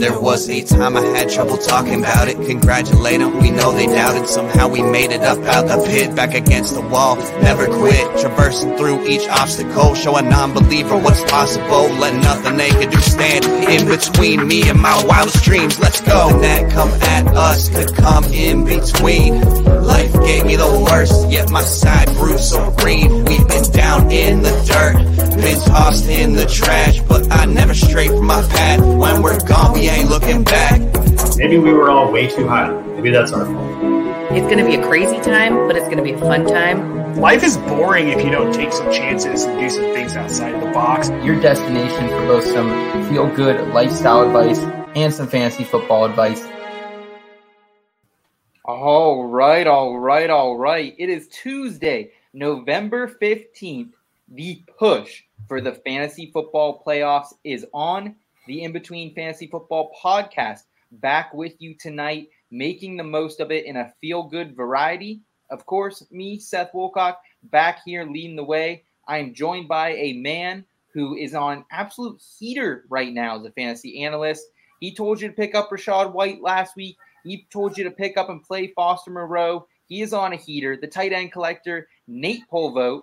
There was a time I had trouble talking about it. Congratulate them, we know they doubted. Somehow we made it up out the pit, back against the wall. Never quit, traversing through each obstacle. Show a non believer what's possible. Let nothing they can do stand in between me and my wildest dreams. Let's go. And that come at us could come in between. Life gave me the worst, yet my side grew so green. We've been down in the dirt, been tossed in the trash, but I never stray from my path. When we're gone, we ain't looking back. Maybe we were all way too high. Maybe that's our fault. It's going to be a crazy time, but it's going to be a fun time. Life is boring if you don't take some chances and do some things outside of the box. Your destination for both some feel good lifestyle advice and some fantasy football advice. All right, all right, all right. It is Tuesday, November 15th. The push for the fantasy football playoffs is on. The In Between Fantasy Football podcast back with you tonight, making the most of it in a feel good variety. Of course, me, Seth Wolcock, back here leading the way. I am joined by a man who is on absolute heater right now as a fantasy analyst. He told you to pick up Rachaad White last week. He told you to pick up and play Foster Moreau. He is on a heater. The tight end collector, Nate Polvote,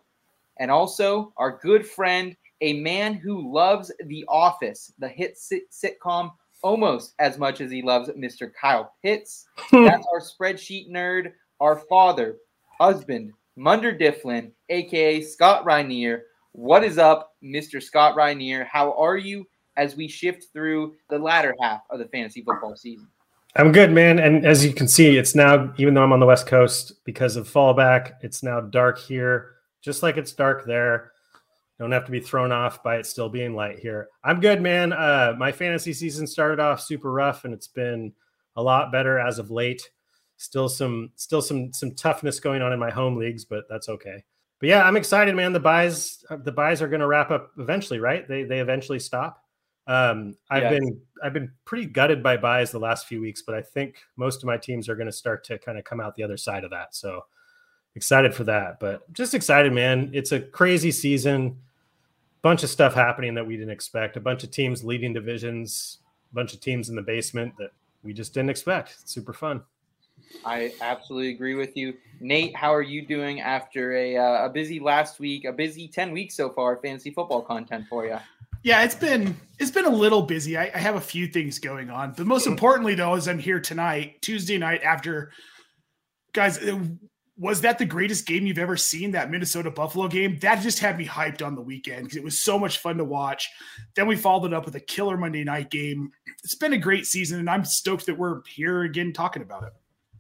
and also our good friend, a man who loves The Office, the hit sit- sitcom, almost as much as he loves Mr. Kyle Pitts. That's our spreadsheet nerd, our father, husband, Munder Difflin, aka Scott Rainier. What is up, Mr. Scott Rainier? How are you as we shift through the latter half of the fantasy football season? I'm good, man. And as you can see, it's now, even though I'm on the West Coast because of fallback, it's now dark here, just like it's dark there. Don't have to be thrown off by it still being light here. I'm good, man. Uh, my fantasy season started off super rough, and it's been a lot better as of late. Still some, still some, some toughness going on in my home leagues, but that's okay. But yeah, I'm excited, man. The byes, the byes are going to wrap up eventually, right? They they eventually stop. Um, I've Yes. been I've been pretty gutted by byes the last few weeks, but I think most of my teams are going to start to kind of come out the other side of that. So excited for that. But just excited, man. It's a crazy season. Bunch of stuff happening that we didn't expect. A bunch of teams leading divisions. A bunch of teams in the basement that we just didn't expect. It's super fun. I absolutely agree with you, Nate. How are you doing after a uh, a busy last week, a busy ten weeks so far? Fantasy football content for you. Yeah, it's been it's been a little busy. I, I have a few things going on, but most importantly, though, is I'm here tonight, Tuesday night. After guys, uh, was that the greatest game you've ever seen? That Minnesota Buffalo game that just had me hyped on the weekend because it was so much fun to watch. Then we followed it up with a killer Monday night game. It's been a great season, and I'm stoked that we're here again talking about it.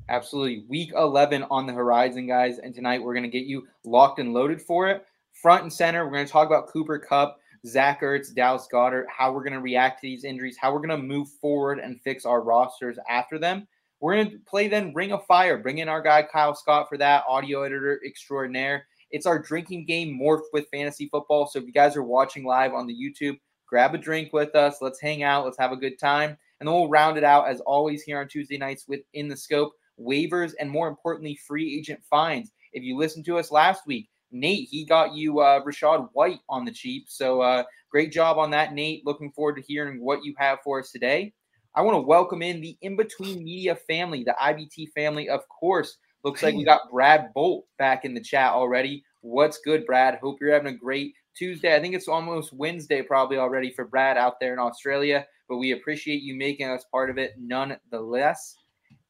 Absolutely. Week 11 on the horizon, guys. And tonight we're going to get you locked and loaded for it. Front and center, we're going to talk about Cooper Kupp, Zach Ertz, Dallas Goedert, how we're going to react to these injuries, how we're going to move forward and fix our rosters after them. We're going to play then Ring of Fire. Bring in our guy Kyle Scott for that, audio editor extraordinaire. It's our drinking game morphed with fantasy football. So if you guys are watching live on the YouTube, grab a drink with us. Let's hang out. Let's have a good time. And then we'll round it out as always here on Tuesday nights with In the Scope waivers, and more importantly, free agent finds. If you listened to us last week, Nate, he got you uh, Rachaad White on the cheap. So uh, great job on that, Nate. Looking forward to hearing what you have for us today. I want to welcome in the In Between Media family, the IBT family, of course. Looks like we got Brad Bolt back in the chat already. What's good, Brad? Hope you're having a great Tuesday. I think it's almost Wednesday, probably already for Brad out there in Australia, but we appreciate you making us part of it nonetheless.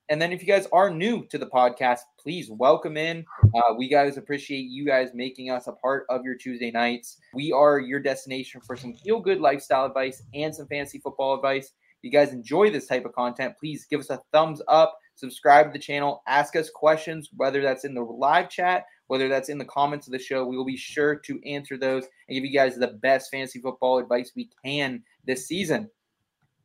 And then if you guys are new to the podcast, please welcome in. Uh, we guys appreciate you guys making us a part of your Tuesday nights. We are your destination for some feel good lifestyle advice and some fantasy football advice. If you guys enjoy this type of content, please give us a thumbs up, subscribe to the channel, ask us questions, whether that's in the live chat, whether that's in the comments of the show. We will be sure to answer those and give you guys the best fantasy football advice we can this season.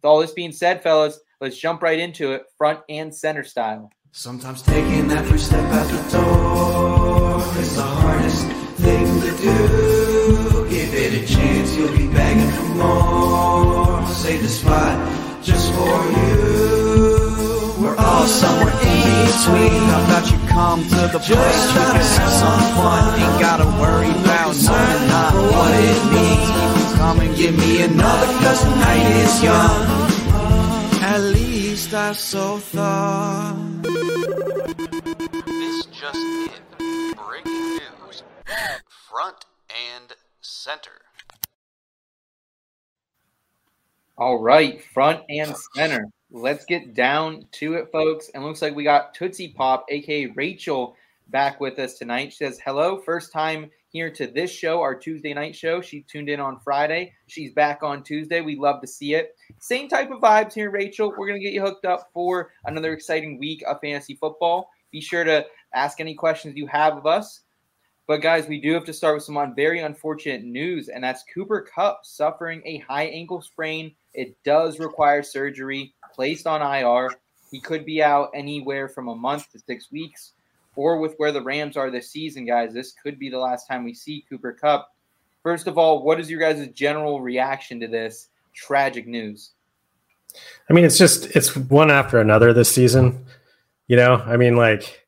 With all this being said, fellas, let's jump right into it, front and center style. Sometimes taking that first step out the door is the hardest thing to do. Give it a chance, you'll be begging for more. Save the spot just for you. We're we're all somewhere in between. How about you come to the place we can have some fun? Ain't gotta worry about knowing not what it means. Come and give me another, cause the night is young. At least I so thought. This just in. Breaking news. Front and center. All right, front and center. Let's get down to it, folks. And looks like we got Tootsie Pop, aka Rachel, back with us tonight. She says, Hello, first time here to this show, our Tuesday night show. She tuned in on Friday. She's back on Tuesday. We love to see it. Same type of vibes here, Rachel. We're going to get you hooked up for another exciting week of fantasy football. Be sure to ask any questions you have of us. But guys, we do have to start with some very unfortunate news, and that's Cooper Kupp suffering a high ankle sprain. It does require surgery, placed on IR. He could be out anywhere from a month to six weeks. Or with where the Rams are this season, guys, this could be the last time we see Cooper Kupp. First of all, what is your guys' general reaction to this tragic news? I mean, it's just it's one after another this season. You know, I mean, like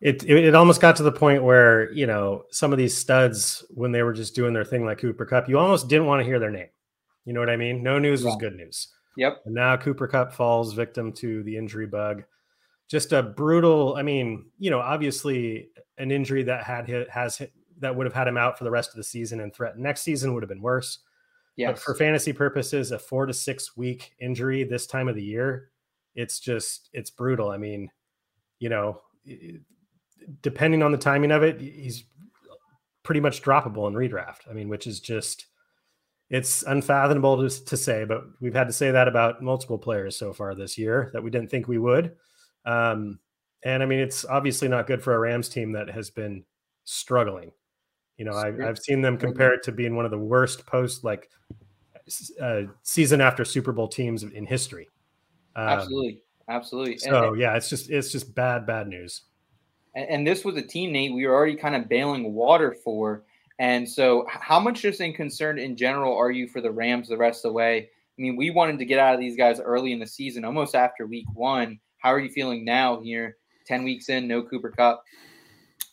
it, it it almost got to the point where you know some of these studs when they were just doing their thing like Cooper Kupp, you almost didn't want to hear their name. You know what I mean? No news was good news. Yep. And now Cooper Kupp falls victim to the injury bug. Just a brutal. I mean, you know, obviously an injury that had hit, has hit, that would have had him out for the rest of the season and threat next season would have been worse. But for fantasy purposes, a four to six week injury this time of the year, it's just it's brutal. I mean, you know, depending on the timing of it, he's pretty much droppable in redraft. I mean, which is just it's unfathomable to, to say, but we've had to say that about multiple players so far this year that we didn't think we would. Um, and I mean, it's obviously not good for a Rams team that has been struggling. You know, I've, I've seen them compare it to being one of the worst post like uh, season after Super Bowl teams in history. Um, Absolutely. Absolutely. And- So yeah, it's just it's just bad bad news. And, and this was a team, Nate, we were already kind of bailing water for. And so, how much just in concern in general are you for the Rams the rest of the way? I mean, we wanted to get out of these guys early in the season, almost after week one. How are you feeling now here, 10 weeks in, no Cooper Kupp?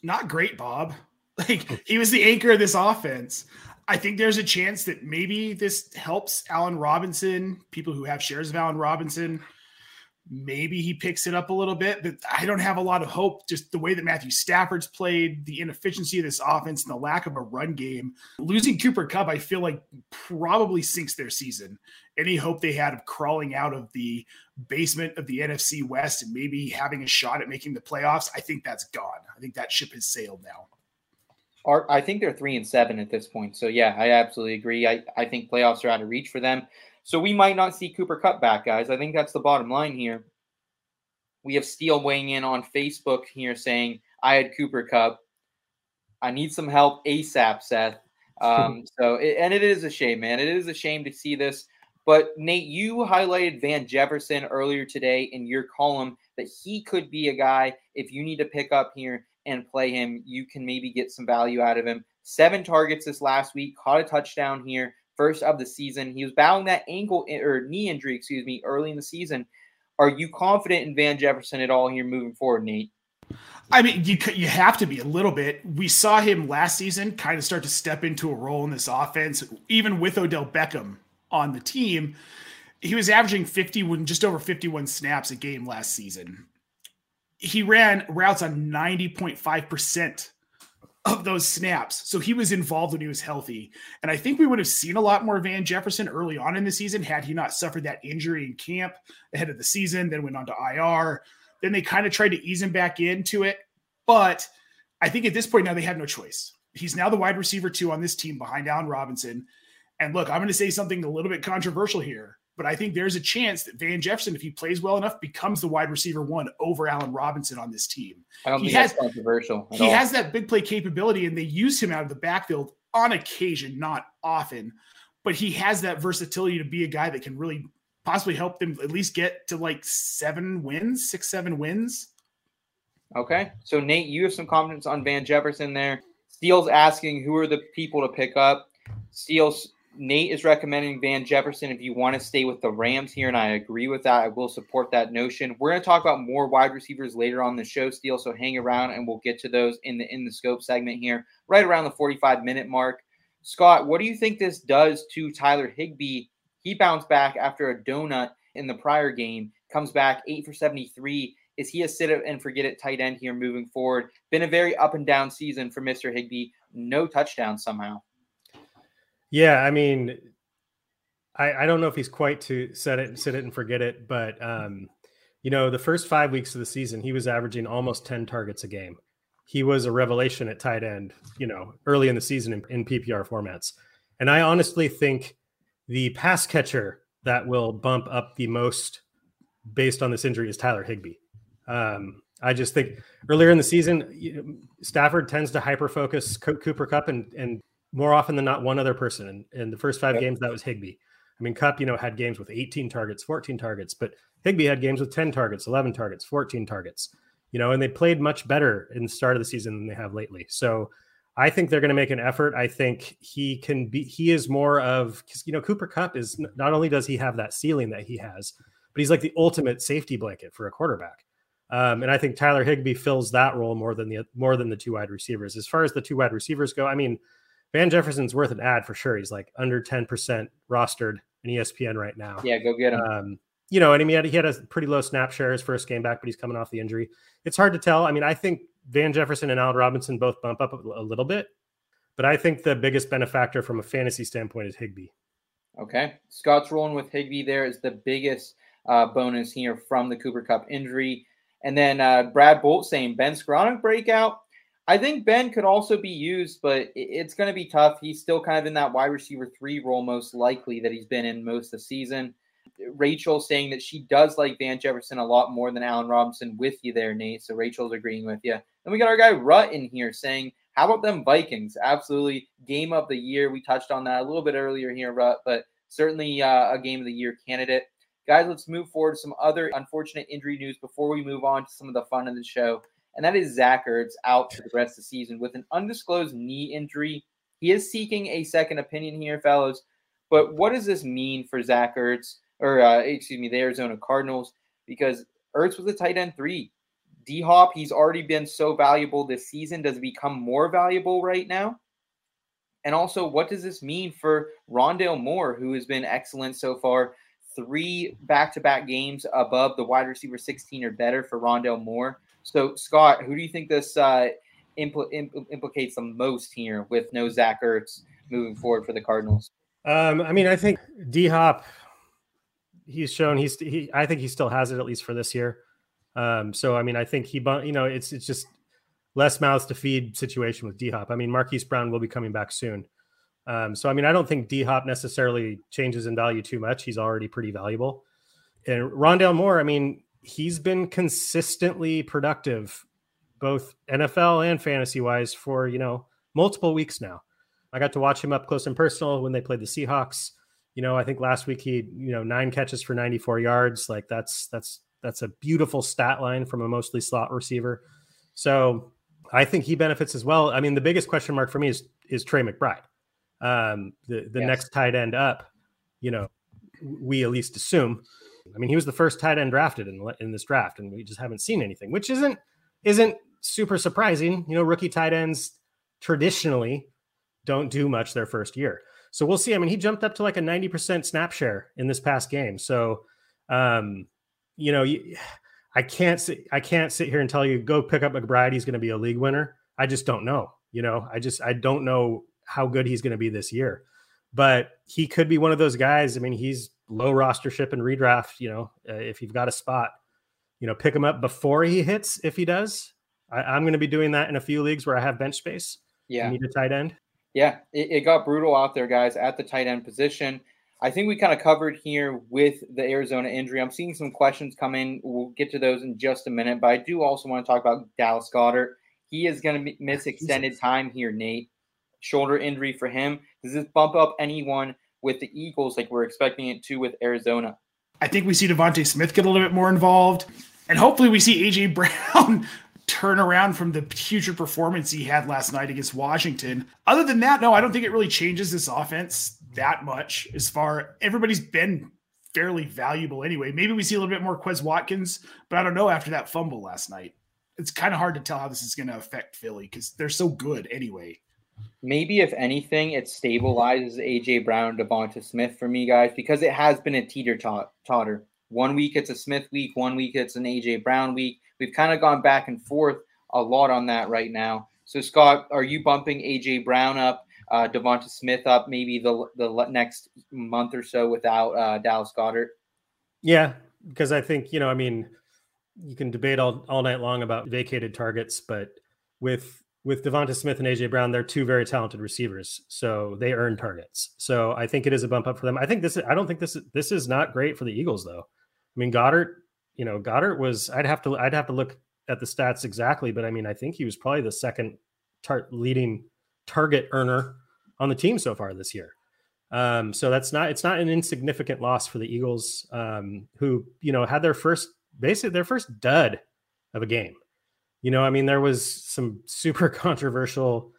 not great, Bob. Like he was the anchor of this offense. I think there's a chance that maybe this helps Allen Robinson, people who have shares of Allen Robinson. Maybe he picks it up a little bit, but I don't have a lot of hope. Just the way that Matthew Stafford's played, the inefficiency of this offense, and the lack of a run game. Losing Cooper Kupp, I feel like probably sinks their season. Any hope they had of crawling out of the basement of the NFC West and maybe having a shot at making the playoffs, I think that's gone. I think that ship has sailed now. I think they're three and seven at this point. So, yeah, I absolutely agree. I, I think playoffs are out of reach for them. So, we might not see Cooper Kupp back, guys. I think that's the bottom line here. We have Steele weighing in on Facebook here saying, I had Cooper Kupp. I need some help ASAP, Seth. Um, so, it, and it is a shame, man. It is a shame to see this. But Nate, you highlighted Van Jefferson earlier today in your column that he could be a guy if you need to pick up here and play him, you can maybe get some value out of him. Seven targets this last week, caught a touchdown here, first of the season. He was battling that ankle or knee injury, excuse me, early in the season. Are you confident in Van Jefferson at all here moving forward, Nate? I mean, you you have to be a little bit. We saw him last season kind of start to step into a role in this offense, even with Odell Beckham on the team. He was averaging 51, just over 51 snaps a game last season. He ran routes on 90.5% of those snaps. So he was involved when he was healthy. And I think we would have seen a lot more Van Jefferson early on in the season had he not suffered that injury in camp ahead of the season, then went on to IR. Then they kind of tried to ease him back into it. But I think at this point now they have no choice. He's now the wide receiver two on this team behind Allen Robinson. And look, I'm going to say something a little bit controversial here, but I think there's a chance that Van Jefferson, if he plays well enough, becomes the wide receiver one over Allen Robinson on this team. I don't He think has- that's controversial. He all. has that big play capability, and they use him out of the backfield on occasion, not often. But he has that versatility to be a guy that can really possibly help them at least get to like seven wins, six, seven wins. Okay. So Nate, you have some confidence on Van Jefferson there. Steele's asking who are the people to pick up. Steele's Nate is recommending Van Jefferson if you want to stay with the Rams here, and I agree with that. I will support that notion. We're going to talk about more wide receivers later on the show, Steele. So hang around, and we'll get to those in the in the scope segment here, right around the 45 minute mark. Scott, what do you think this does to Tyler Higbee? He bounced back after a donut in the prior game, comes back eight for 73. Is he a sit it and forget it tight end here moving forward? Been a very up and down season for Mr. Higbee. No touchdown somehow. Yeah, I mean, I, I don't know if he's quite to set it, and sit it and forget it, but um, you know, the first five weeks of the season, he was averaging almost 10 targets a game. He was a revelation at tight end, you know, early in the season in, in PPR formats. And I honestly think the pass catcher that will bump up the most based on this injury is Tyler Higbee. Um, I just think earlier in the season, Stafford tends to hyper focus Cooper Kupp and, and more often than not one other person. And in the first five yep. games, that was Higbee. I mean, Kupp, you know, had games with 18 targets, 14 targets, but Higbee had games with 10 targets, 11 targets, 14 targets, you know, and they played much better in the start of the season than they have lately. So I think they're going to make an effort. I think he can be, he is more of, you know, Cooper Kupp is not only does he have that ceiling that he has, but he's like the ultimate safety blanket for a quarterback. Um, and I think Tyler Higbee fills that role more than the more than the two wide receivers. As far as the two wide receivers go, I mean, Van Jefferson's worth an add for sure. He's like under 10% rostered in ESPN right now. Yeah, go get him. Um, you know, and I mean, he had, he had a pretty low snap share his first game back, but he's coming off the injury. It's hard to tell. I mean, I think Van Jefferson and Allen Robinson both bump up a, a little bit, but I think the biggest benefactor from a fantasy standpoint is Higbee. Okay. Scott's rolling with Higbee there is the biggest uh, bonus here from the Cooper Kupp injury. And then uh, Brad Bolt saying Ben Skowronek breakout. I think Ben could also be used, but it's going to be tough. He's still kind of in that wide receiver three role, most likely that he's been in most of the season. Rachel saying that she does like Van Jefferson a lot more than Allen Robinson with you there, Nate. So Rachel's agreeing with you. And we got our guy Rut in here saying, How about them Vikings? Absolutely game of the year. We touched on that a little bit earlier here, Rut, but certainly uh, a game of the year candidate. Guys, let's move forward to some other unfortunate injury news before we move on to some of the fun of the show and that is Zach Ertz out for the rest of the season with an undisclosed knee injury. He is seeking a second opinion here, fellows. But what does this mean for Zach Ertz, or uh, excuse me, the Arizona Cardinals? Because Ertz was a tight end three. D Hop, he's already been so valuable this season. Does he become more valuable right now? And also, what does this mean for Rondale Moore, who has been excellent so far? Three back to back games above the wide receiver 16 or better for Rondale Moore. So, Scott, who do you think this uh, impl- impl- implicates the most here with no Zach Ertz moving forward for the Cardinals? Um, I mean, I think D Hop, he's shown he's he. I think he still has it at least for this year. Um, so I mean, I think he, you know, it's it's just less mouths to feed situation with D Hop. I mean, Marquise Brown will be coming back soon. Um, so I mean, I don't think D Hop necessarily changes in value too much. He's already pretty valuable. And Rondale Moore, I mean, he's been consistently productive, both NFL and fantasy wise, for you know multiple weeks now. I got to watch him up close and personal when they played the Seahawks. You know, I think last week he, you know, nine catches for 94 yards. Like that's that's that's a beautiful stat line from a mostly slot receiver. So I think he benefits as well. I mean, the biggest question mark for me is is Trey McBride, um, the the yes. next tight end up. You know, we at least assume I mean, he was the first tight end drafted in in this draft, and we just haven't seen anything, which isn't isn't super surprising. You know, rookie tight ends traditionally don't do much their first year. So we'll see. I mean, he jumped up to like a 90% snap share in this past game. So, um, you know, I can't sit, I can't sit here and tell you go pick up McBride. He's going to be a league winner. I just don't know. You know, I just I don't know how good he's going to be this year. But he could be one of those guys. I mean, he's low rostership and redraft, you know, uh, if you've got a spot, you know, pick him up before he hits. If he does, I, am going to be doing that in a few leagues where I have bench space. Yeah, need a tight end. Yeah, it, it got brutal out there, guys, at the tight end position. I think we kind of covered here with the Arizona injury. I'm seeing some questions come in. We'll get to those in just a minute, but I do also want to talk about Dallas Goedert. He is going to miss extended time here, Nate. Shoulder injury for him. Does this bump up anyone with the Eagles like we're expecting it to with Arizona. I think we see DeVonta Smith get a little bit more involved, and hopefully we see AJ Brown turn around from the future performance he had last night against Washington. Other than that, no, I don't think it really changes this offense that much as far everybody's been fairly valuable anyway. Maybe we see a little bit more Quez Watkins, but I don't know after that fumble last night. It's kind of hard to tell how this is going to affect Philly because they're so good anyway. Maybe if anything, it stabilizes AJ Brown, Devonta Smith for me, guys, because it has been a teeter totter. One week it's a Smith week, one week it's an AJ Brown week. We've kind of gone back and forth a lot on that right now. So, Scott, are you bumping AJ Brown up, uh, Devonta Smith up, maybe the the next month or so without uh, Dallas Goedert? Yeah, because I think you know, I mean, you can debate all, all night long about vacated targets, but with with Devonta Smith and AJ Brown, they're two very talented receivers, so they earn targets. So I think it is a bump up for them. I think this. I don't think this. Is, this is not great for the Eagles, though. I mean, Goedert. You know, Goedert was. I'd have to. I'd have to look at the stats exactly, but I mean, I think he was probably the second tar- leading target earner on the team so far this year. Um, so that's not it's not an insignificant loss for the Eagles, um, who you know had their first basically their first dud of a game. You know, I mean, there was some super controversial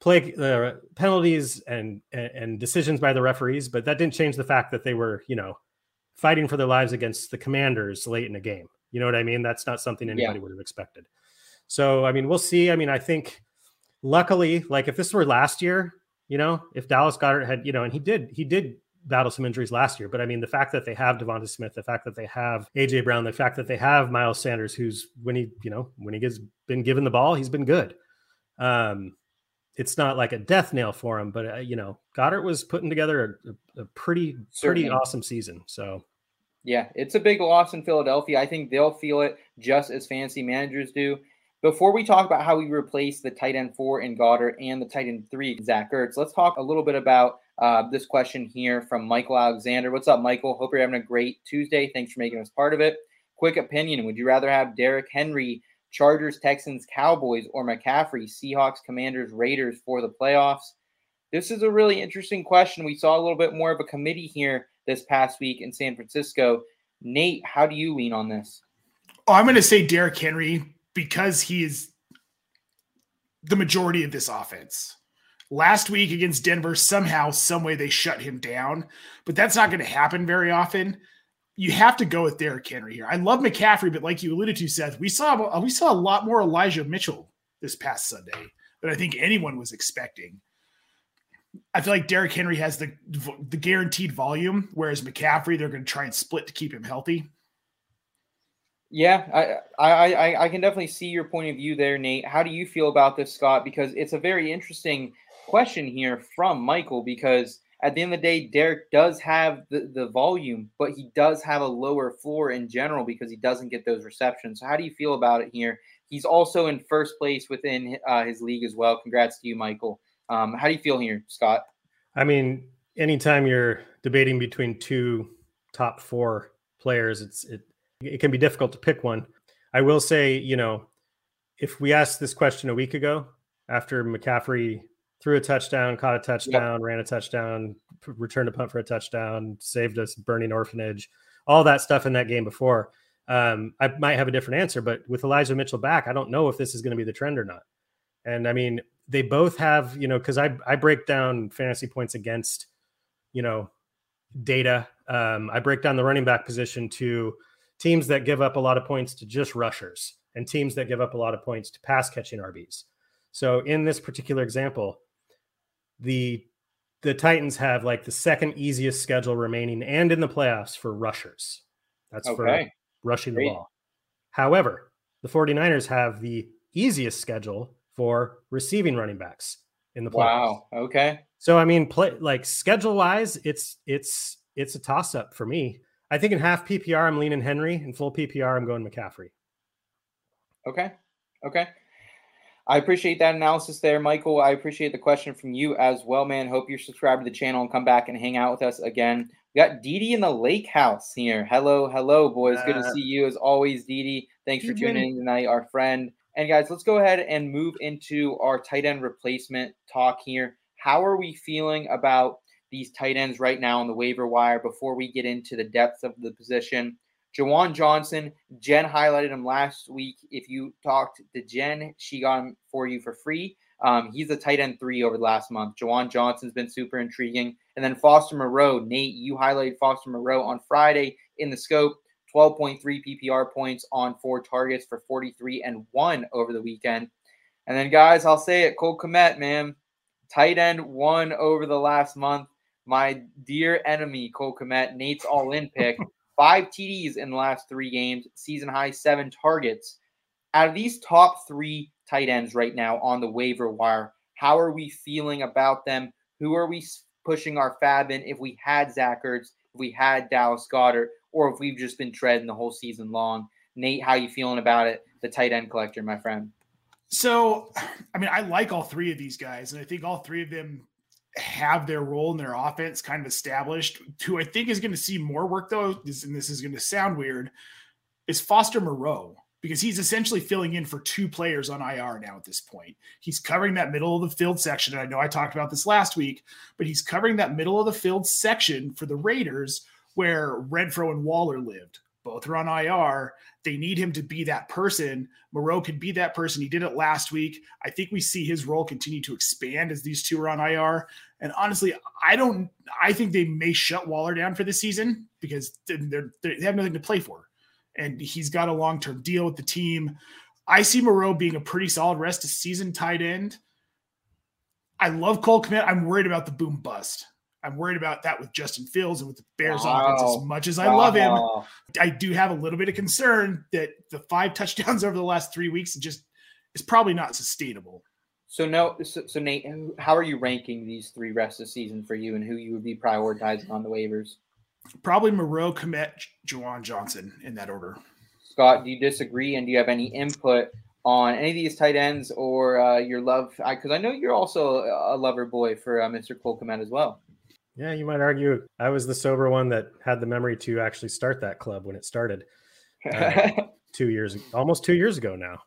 play uh, penalties and, and decisions by the referees, but that didn't change the fact that they were you know fighting for their lives against the Commanders late in the game. You know what I mean? That's not something anybody yeah. would have expected. So, I mean, we'll see. I mean, I think luckily, like if this were last year, you know, if Dallas Goedert had, you know, and he did, he did battle some injuries last year. But I mean, the fact that they have Devonta Smith, the fact that they have AJ Brown, the fact that they have Miles Sanders, who's when he, you know, when he gets been given the ball, he's been good. Um, it's not like a death nail for him, but uh, you know, Goedert was putting together a, a pretty, Certainly. pretty awesome season. So yeah, it's a big loss in Philadelphia. I think they'll feel it just as fancy managers do. Before we talk about how we replace the tight end four in Goedert and the tight end three, Zach Ertz, let's talk a little bit about uh, this question here from Michael Alexander. What's up, Michael? Hope you're having a great Tuesday. Thanks for making us part of it. Quick opinion Would you rather have Derrick Henry, Chargers, Texans, Cowboys, or McCaffrey, Seahawks, Commanders, Raiders for the playoffs? This is a really interesting question. We saw a little bit more of a committee here this past week in San Francisco. Nate, how do you lean on this? Oh, I'm going to say Derrick Henry because he is the majority of this offense. Last week against Denver, somehow, someway they shut him down, but that's not going to happen very often. You have to go with Derrick Henry here. I love McCaffrey, but like you alluded to, Seth, we saw we saw a lot more Elijah Mitchell this past Sunday than I think anyone was expecting. I feel like Derrick Henry has the the guaranteed volume, whereas McCaffrey they're going to try and split to keep him healthy. Yeah, I, I I can definitely see your point of view there, Nate. How do you feel about this, Scott? Because it's a very interesting question here from Michael. Because at the end of the day, Derrick does have the, the volume, but he does have a lower floor in general because he doesn't get those receptions. So how do you feel about it here? He's also in first place within uh, his league as well. Congrats to you, Michael. Um, how do you feel here, Scott? I mean, anytime you're debating between two top four players, it's it it can be difficult to pick one. I will say, you know, if we asked this question a week ago after McCaffrey threw a touchdown, caught a touchdown, yep. ran a touchdown, returned a punt for a touchdown, saved us burning orphanage, all that stuff in that game before, um, I might have a different answer. But with Elijah Mitchell back, I don't know if this is going to be the trend or not. And I mean, they both have, you know, because I I break down fantasy points against, you know, data. Um, I break down the running back position to teams that give up a lot of points to just rushers and teams that give up a lot of points to pass catching RBs. So in this particular example, the the Titans have like the second easiest schedule remaining and in the playoffs for rushers. That's okay. for rushing Great. the ball. However, the 49ers have the easiest schedule for receiving running backs in the playoffs. Wow. Okay. So I mean, play like schedule wise, it's it's it's a toss up for me. I think in half PPR, I'm leaning Henry. In full PPR, I'm going McCaffrey. Okay. Okay. I appreciate that analysis there, Michael. I appreciate the question from you as well, man. Hope you're subscribed to the channel and come back and hang out with us again. We got Dee Dee in the lake house here. Hello, hello, boys. Good to uh, see you as always, Dee Dee. Thanks for tuning in tonight, our friend. And guys, let's go ahead and move into our tight end replacement talk here. How are we feeling about these tight ends right now on the waiver wire before we get into the depth of the position? Juwan Johnson, Jen highlighted him last week. If you talked to Jen, she got him for you for free. Um, he's a tight end three over the last month. Juwan Johnson's been super intriguing. And then Foster Moreau, Nate, you highlighted Foster Moreau on Friday in the scope. 12.3 PPR points on four targets for 43 and one over the weekend. And then, guys, I'll say it Cole Kmet, man, tight end one over the last month. My dear enemy, Cole Kmet, Nate's all in pick, five TDs in the last three games, season high seven targets. Out of these top three tight ends right now on the waiver wire, how are we feeling about them? Who are we pushing our fab in if we had Zach Ertz, if we had Dallas Goedert, or if we've just been treading the whole season long? Nate, how are you feeling about it? The tight end collector, my friend. So, I mean, I like all three of these guys, and I think all three of them have their role in their offense kind of established. Who I think is going to see more work, though, and this is going to sound weird, is Foster Moreau because he's essentially filling in for two players on IR now at this point. He's covering that middle of the field section. And I know I talked about this last week, but he's covering that middle of the field section for the Raiders where Renfrow and Waller lived. Both are on IR. They need him to be that person. Moreau can be that person. He did it last week. I think we see his role continue to expand as these two are on IR. And honestly, I don't. I think they may shut Waller down for this season because they're, they're, they have nothing to play for and he's got a long term deal with the team. I see Moreau being a pretty solid rest of season tight end. I love Cole Kmet. I'm worried about the boom bust. I'm worried about that with Justin Fields and with the Bears wow. offense. As much as I wow. love him, I do have a little bit of concern that the five touchdowns over the last three weeks just is probably not sustainable. So no, so, so Nate, how are you ranking these three rest of season for you, and who you would be prioritizing on the waivers? Probably Moreau, Kmet, Juwan Johnson in that order. Scott, do you disagree? And do you have any input on any of these tight ends or uh, your love? Because I, I, know you're also a lover boy for uh, Mr. Cole Kmet as well. Yeah, you might argue I was the sober one that had the memory to actually start that club when it started uh, two years, almost two years ago now.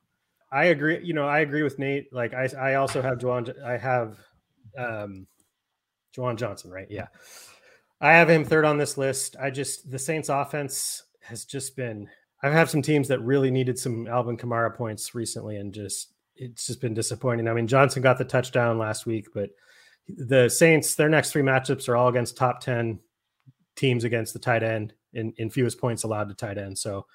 I agree. You know, I agree with Nate. Like I, I also have Juwan. I have um, Juwan Johnson, right? Yeah. I have him third on this list. I just the Saints offense has just been I have some teams that really needed some Alvin Kamara points recently and just it's just been disappointing. I mean, Johnson got the touchdown last week, but the Saints, their next three matchups are all against top 10 teams against the tight end in, in fewest points allowed to tight end. So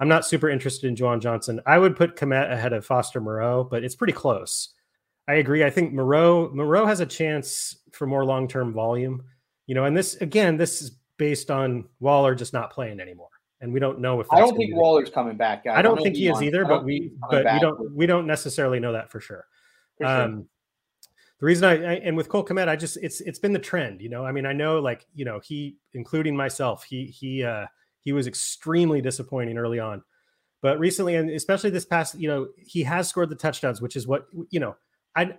I'm not super interested in Juwan Johnson. I would put Kmet ahead of Foster Moreau, but it's pretty close. I agree. I think Moreau Moreau has a chance for more long-term volume. You know, and this again, this is based on Waller just not playing anymore, and we don't know if I don't think Waller's coming back. Guys. I don't, think he is either, but we but we don't we don't necessarily know that for sure. For sure. Um, the reason I, I, and with Cole Kmet, I just it's it's been the trend. You know, I mean, I know like you know he, including myself, he he uh he was extremely disappointing early on, but recently and especially this past, you know, he has scored the touchdowns, which is what you know. I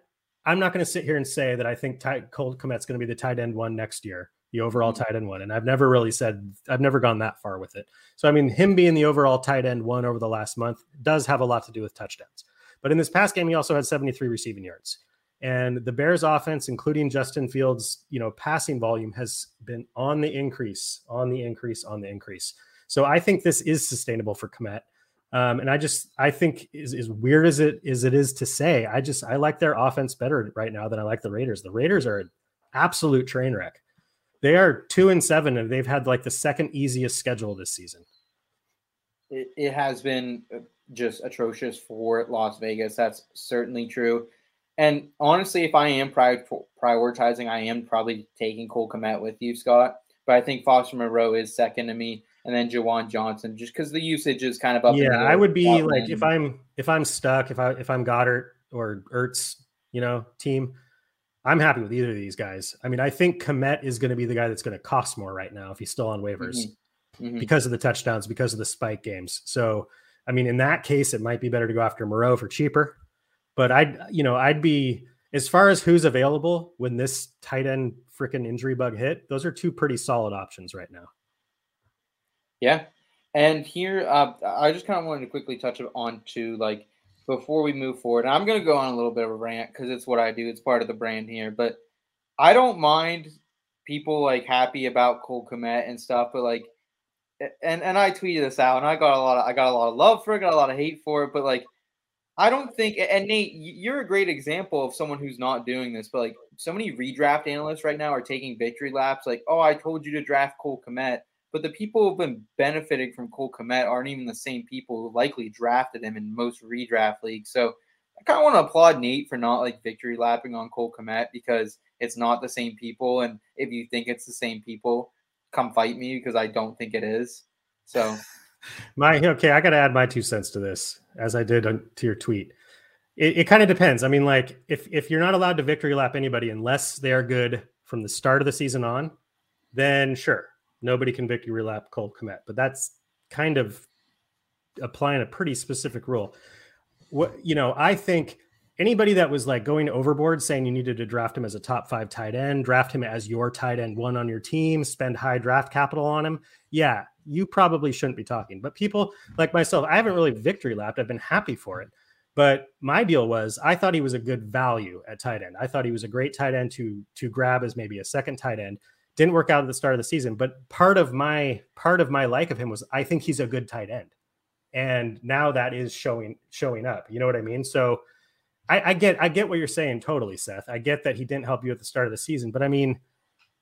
I'm not going to sit here and say that I think Ty, Cole Kmet's going to be the tight end one next year, the overall mm-hmm. tight end one. And I've never really said, I've never gone that far with it. So, I mean, him being the overall tight end one over the last month does have a lot to do with touchdowns. But in this past game, he also had 73 receiving yards. And the Bears offense, including Justin Fields, you know, passing volume has been on the increase, on the increase, on the increase. So I think this is sustainable for Kmet. Um, and I just I think as, as weird as it as it is to say, I just I like their offense better right now than I like the Raiders. The Raiders are an absolute train wreck. They are two and seven, and they've had like the second easiest schedule this season. It, it has been uh, just atrocious for Las Vegas. That's certainly true. And honestly, if I am prioritizing, I am probably taking Cole Kmet with you, Scott. But I think Foster Moreau is second to me and then Juwan Johnson, just because the usage is kind of up. Yeah, I would be like end. if I'm if I'm stuck, if I if I'm Goedert or Ertz, you know, team, I'm happy with either of these guys. I mean, I think Kmet is going to be the guy that's going to cost more right now if he's still on waivers mm-hmm. Mm-hmm. because of the touchdowns, because of the spike games. So, I mean, in that case, it might be better to go after Moreau for cheaper. But I'd, you know, I'd be as far as who's available when this tight end freaking injury bug hit. Those are two pretty solid options right now. Yeah. And here, uh, I just kind of wanted to quickly touch on to like before we move forward. I'm going to go on a little bit of a rant because it's what I do. It's part of the brand here. But I don't mind people like happy about Cole Kmet and stuff, but like, and and I tweeted this out, and I got a lot of I got a lot of love for it, got a lot of hate for it, but like, I don't think, and Nate, you're a great example of someone who's not doing this, but like so many redraft analysts right now are taking victory laps. Like, oh, I told you to draft Cole Kmet, but the people who've been benefiting from Cole Kmet aren't even the same people who likely drafted him in most redraft leagues. So I kind of want to applaud Nate for not like victory lapping on Cole Kmet because it's not the same people. And if you think it's the same people, come fight me because I don't think it is. So My okay, I got to add my two cents to this, as I did on, to your tweet. It, it kind of depends. I mean, like if if you're not allowed to victory lap anybody unless they are good from the start of the season on, then sure, nobody can victory lap Cole Kmet. But that's kind of applying a pretty specific rule. What you know, I think anybody that was like going overboard saying you needed to draft him as a top five tight end, draft him as your tight end one on your team, spend high draft capital on him. Yeah, you probably shouldn't be talking. But people like myself, I haven't really victory lapped. I've been happy for it. But my deal was I thought he was a good value at tight end. I thought he was a great tight end to to grab as maybe a second tight end. Didn't work out at the start of the season, but part of my part of my like of him was I think he's a good tight end. And now that is showing showing up. You know what I mean? So I, I get I get what you're saying totally, Seth. I get that he didn't help you at the start of the season, but I mean,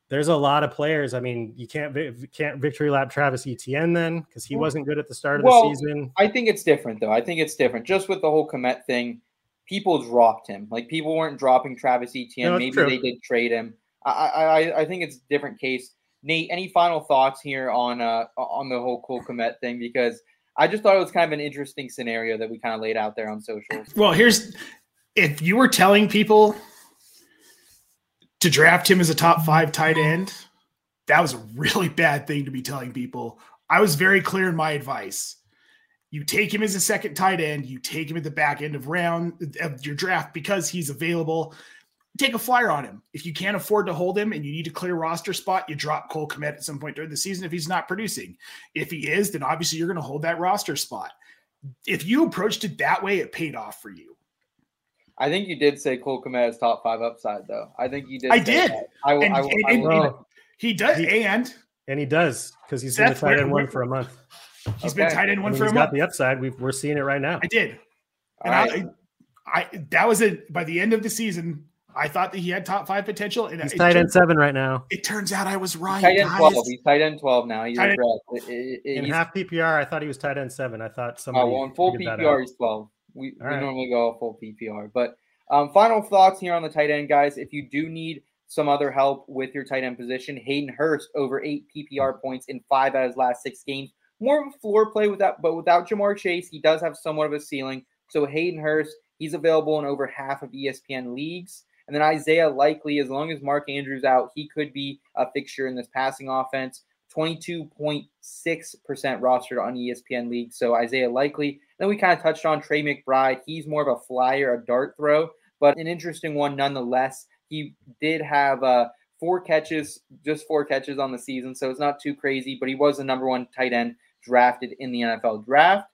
there's a lot of players. I mean, you can't can't victory lap Travis Etienne then because he wasn't good at the start of Well, the season. I think it's different though. I think it's different. Just with the whole Kmet thing, people dropped him. Like people weren't dropping Travis Etienne. No, Maybe true. they did trade him. I, I I- I think it's a different case. Nate, any final thoughts here on uh on the whole Cole Kmet thing? Because I just thought it was kind of an interesting scenario that we kind of laid out there on social. Well, here's if you were telling people to draft him as a top five tight end, that was a really bad thing to be telling people. I was very clear in my advice. You take him as a second tight end, you take him at the back end of round of your draft because he's available. Take a flyer on him. If you can't afford to hold him and you need a clear roster spot, you drop Cole Kmet at some point during the season if he's not producing. If he is, then obviously you're going to hold that roster spot. If you approached it that way, it paid off for you. I think you did say Cole Kmet is top five upside though. I think you did. I did. that. I will. And- I will, and- I and- will- Well, He does, He- and and he does because he's been tight end one for a month. he's been Okay. tight end I one mean, for a he's month. got the upside. We've, we're seeing it right now. I did, and right. I, I that was it. By the end of the season, I thought that he had top five potential, and He's it, tight end seven right now. it turns out I was right. tight end guys. twelve. He's tight end twelve now. He's Tight end- regressed. It- it- it- In he's- half PPR, I thought he was tight end seven. I thought somebody. Oh, well, in full PPR, he's 12. We, we right. normally go full PPR. But um, final thoughts here on the tight end, guys. If you do need some other help with your tight end position, Hayden Hurst over eight PPR points in five out of his last six games. More of a floor play without, but without Ja'Marr Chase, he does have somewhat of a ceiling. So Hayden Hurst, he's available in over half of ESPN leagues. And then Isaiah Likely, as long as Mark Andrews out, he could be a fixture in this passing offense. 22.6% rostered on ESPN leagues. So Isaiah Likely. Then we kind of touched on Trey McBride. He's more of a flyer, a dart throw, but an interesting one nonetheless. He did have uh, four catches, just four catches on the season, so it's not too crazy, but he was the number one tight end drafted in the NFL draft.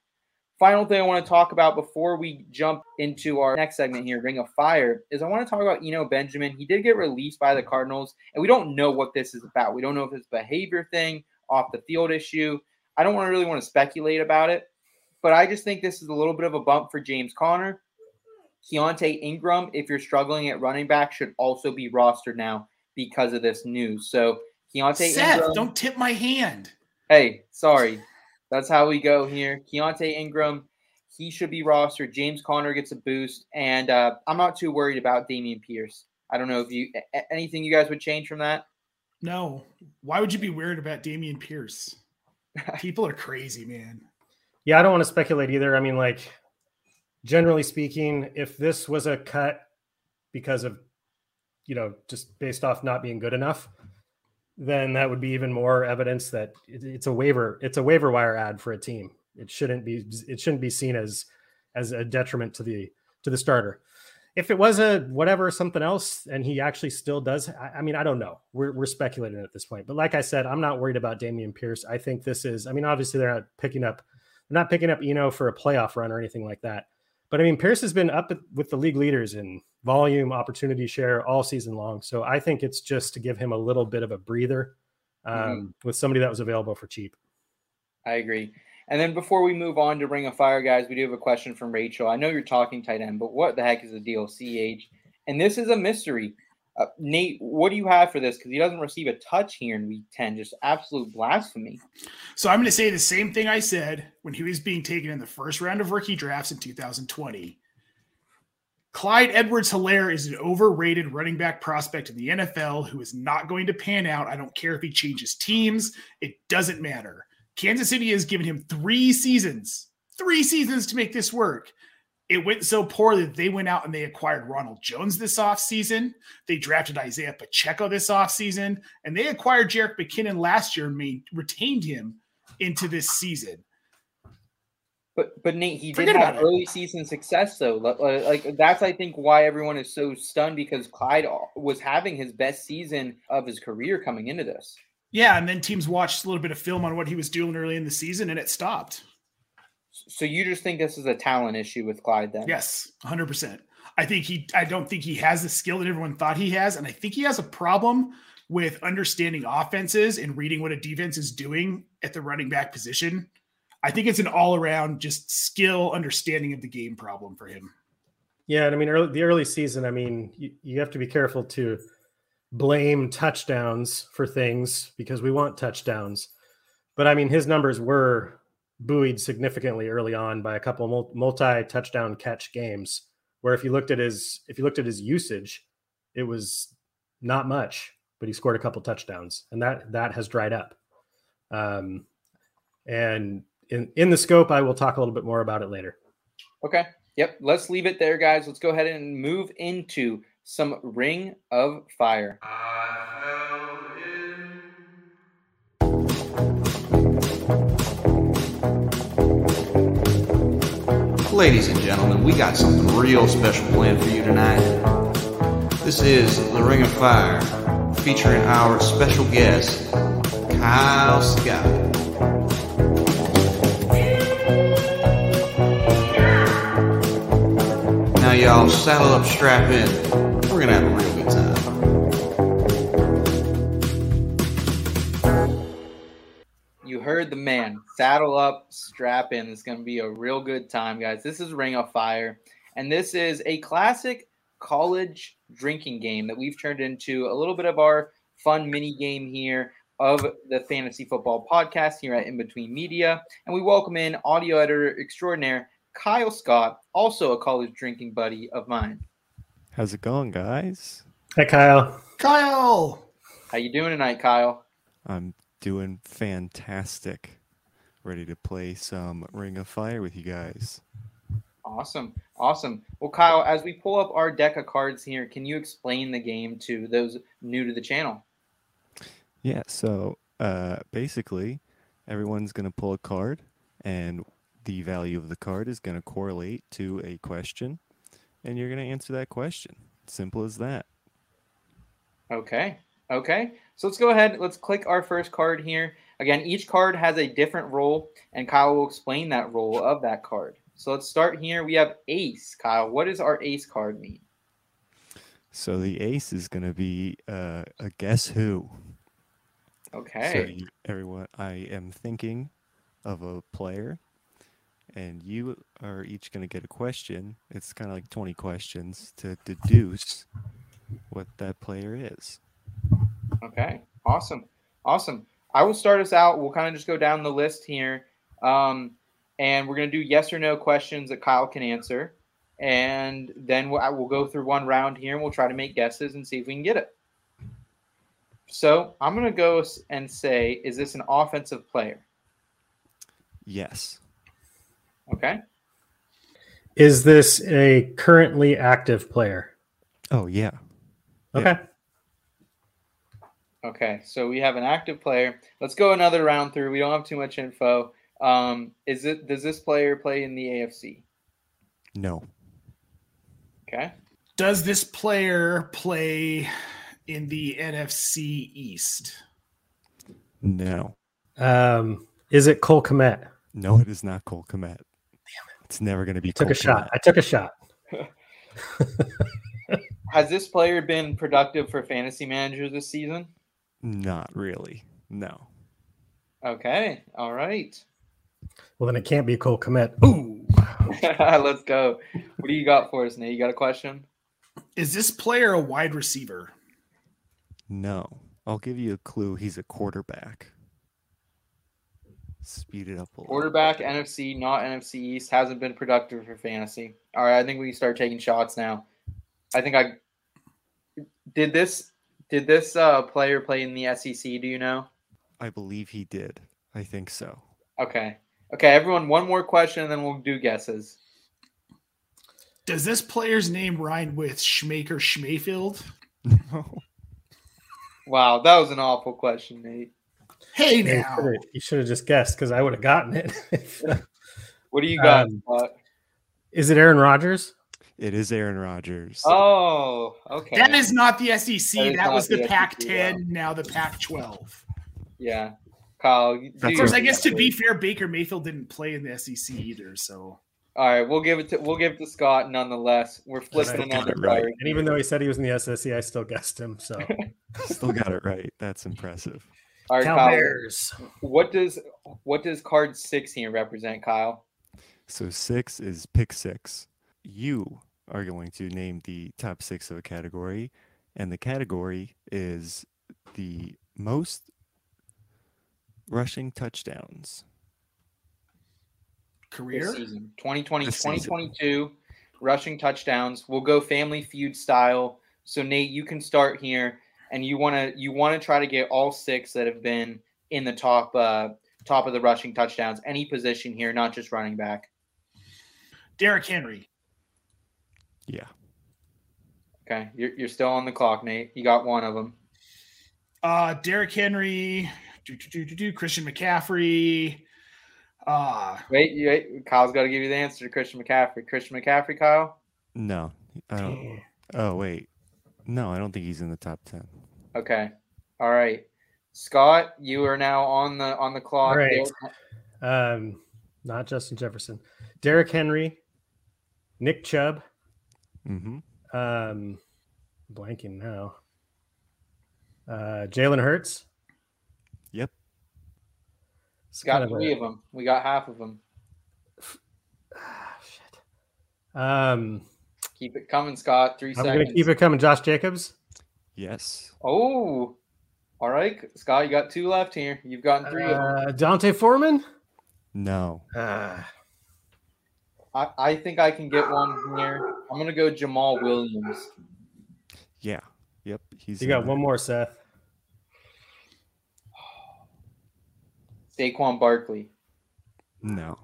Final thing I want to talk about before we jump into our next segment here, Ring of Fire, is I want to talk about Eno Benjamin. He did get released by the Cardinals, and we don't know what this is about. We don't know if it's a behavior thing, off the field issue. I don't want to really want to speculate about it, but I just think this is a little bit of a bump for James Conner. Keaontay Ingram, if you're struggling at running back, should also be rostered now because of this news. So Keaontay Seth, Ingram, don't tip my hand. Hey, sorry. That's how we go here. Keaontay Ingram, he should be rostered. James Conner gets a boost, and uh, I'm not too worried about Dameon Pierce. I don't know if you anything you guys would change from that. No, why would you be worried about Dameon Pierce? People are crazy, man. Yeah, I don't want to speculate either. I mean, like, generally speaking, if this was a cut because of, you know, just based off not being good enough, then that would be even more evidence that it's a waiver. It's a waiver wire add for a team. It shouldn't be. It shouldn't be seen as as a detriment to the to the starter. If it was a whatever something else, and he actually still does, I, I mean, I don't know. We're we're speculating at this point. But like I said, I'm not worried about Dameon Pierce. I think this is. I mean, obviously they're not picking up they're not picking up Eno for a playoff run or anything like that. But I mean, Pierce has been up with the league leaders in volume, opportunity share all season long. So I think it's just to give him a little bit of a breather um, with somebody that was available for cheap. I agree. And then before we move on to Ring of Fire, guys, we do have a question from Rachel. I know you're talking tight end, but what the heck is the deal, CH? And this is a mystery. Uh, Nate, what do you have for this? Because he doesn't receive a touch here in week 10. Just absolute blasphemy. So I'm going to say the same thing I said when he was being taken in the first round of rookie drafts in 2020. Clyde Edwards Helaire is an overrated running back prospect in the NFL who is not going to pan out. I don't care if he changes teams, it doesn't matter. Kansas City has given him three seasons, three seasons to make this work. It went so poor that they went out and they acquired Ronald Jones this offseason. They drafted Isaiah Pacheco this offseason, and they acquired Jerick McKinnon last year and made, retained him into this season. But but Nate, he Forget did have about it. early season success though. Li- li- Like that's I think why everyone is so stunned because Clyde was having his best season of his career coming into this. Yeah, and then teams watched a little bit of film on what he was doing early in the season, and it stopped. So you just think this is a talent issue with Clyde then? Yes, 100%. I think he I don't think he has the skill that everyone thought he has and I think he has a problem with understanding offenses and reading what a defense is doing at the running back position. I think it's an all-around just skill understanding of the game problem for him. Yeah, and I mean, early, the early season, I mean, you, you have to be careful to blame touchdowns for things because we want touchdowns. But I mean, his numbers were buoyed significantly early on by a couple multi-touchdown catch games. Where if you looked at his if you looked at his usage, it was not much, but he scored a couple touchdowns, and that that has dried up. Um, and in in the scope, I will talk a little bit more about it later. Okay. Yep. Let's leave it there, guys. Let's go ahead and move into some Ring of Fire. Ladies and gentlemen, we got something real special planned for you tonight. This is The Ring of Fire, featuring our special guest, Kyle Scott. Now, y'all, saddle up, strap in. We're gonna have a real good time. Heard the man. Saddle up, strap in. It's going to be a real good time, guys. This is Ring of Fire, and this is a classic college drinking game that we've turned into a little bit of our fun mini game here of the Fantasy Football Podcast here at In Between Media. And we welcome in audio editor extraordinaire Kyle Scott, also a college drinking buddy of mine. How's it going, guys? Hi, Kyle. Kyle, How you doing tonight, Kyle? I'm doing fantastic. Ready to play some Ring of Fire with you guys. Awesome. Awesome. Well, Kyle, as we pull up our deck of cards here, can you explain the game to those new to the channel? Yeah, so uh, basically, everyone's going to pull a card, and the value of the card is going to correlate to a question, and you're going to answer that question. Simple as that. Okay. Okay. So let's go ahead. Let's click our first card here. Again, each card has a different role, and Kyle will explain that role of that card. So let's start here. We have Ace. Kyle, what does our Ace card mean? So the ace is going to be uh, a guess who. So Okay. you, everyone, I am thinking of a player, and you are each going to get a question. It's kind of like 20 questions to deduce what that player is. Okay. Awesome. Awesome. I will start us out. We'll kind of just go down the list here. Um, and we're going to do yes or no questions that Kyle can answer. And then we'll, I will go through one round here and we'll try to make guesses and see if we can get it. So I'm going to go and say, is this an offensive player? Yes. Okay. Is this a currently active player? Oh, yeah. Yeah. Okay. Okay. So we have an active player. Let's go another round through. We don't have too much info. Um, is it, does this player play in the AFC? No. Okay. does this player play in the NFC East? No. Um, is it Cole Kmet? No, it is not Cole Kmet. Damn it. It's never going to be Took Cole a shot. I took a shot. Has this player been productive for fantasy managers this season? Not really. No. Okay. All right. Well, then it can't be Cole Kmet. Ooh. Let's go. What do you got for us, Nate? You got a question? Is this player a wide receiver? No. I'll give you a clue. He's a quarterback. Speed it up a little. Quarterback, NFC, not NFC East, hasn't been productive for fantasy. All right, I think we can start taking shots now. I think I did this. Did this uh, player play in the SEC? Do you know? I believe he did. I think so. Okay. Okay, everyone, one more question and then we'll do guesses. Does this player's name rhyme with Schmaker Schmayfield? No. Wow, that was an awful question, Nate. Hey You now. should've- You should have just guessed because I would have gotten it. What do you got? Um, Is it Aaron Rodgers? It is Aaron Rodgers. Oh, okay. That is not the SEC. That is That, was the, the Pac 10, yeah. now the Pac 12. yeah. Kyle, you- That's do Of course, your- I guess to be fair, Baker Mayfield didn't play in the SEC either. So All right, we'll give it to we'll give it to Scott nonetheless. We're flipping Still another got it right. And even though he said he was in the SSC, I still guessed him. So Still got it right. That's impressive. All right, Cal Kyle, Bears. what does what does card six here represent, Kyle? So six is pick six. You are going to name the top six of a category, and the category is the most rushing touchdowns. This career. season 2020 This season. 2022 rushing touchdowns. We'll go family feud style. So Nate, you can start here and you want to you want to try to get all six that have been in the top uh top of the rushing touchdowns any position here, not just running back. Derrick Henry. Yeah. Okay, you're, you're still on the clock, Nate. You got one of them. Uh, Derrick Henry. Do, do, do, do, do, Christian McCaffrey. Uh, Wait, wait Kyle's got to give you the answer to Christian McCaffrey. Christian McCaffrey, Kyle. No. I don't. Oh wait. No, I don't think he's in the top ten. Okay, all right. Scott, you are now on the on the clock. All right. Um, not Justin Jefferson. Derrick Henry, Nick Chubb, Mm-hmm. um, blanking now. Uh, Jalen Hurts. Yep. It's Got kind of a- three of them. We got half of them. Ah, shit. Um, Keep it coming, Scott. 3 I'm seconds. gonna keep it coming. Josh Jacobs. Yes. Oh, all right, Scott. You got two left here. You've gotten three of them. Uh, D'Onta Foreman. No. Uh, I, I think I can get one here. I'm gonna go Jamaal Williams. Yeah. Yep. He's. you got one more, Seth. Saquon Barkley. No.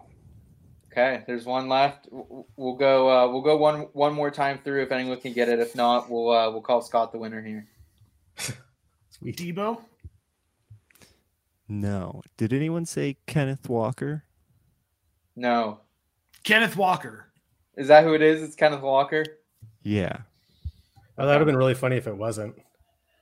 Okay, there's one left. W- w- We'll go. Uh, we'll go one one more time through if anyone can get it. If not, we'll uh, we'll call Scott the winner here. Sweet. Debo. No. Did anyone say Kenneth Walker? No, Kenneth Walker. is that who it is? It's Kenneth Walker. Yeah. Oh, that would have been really funny if it wasn't.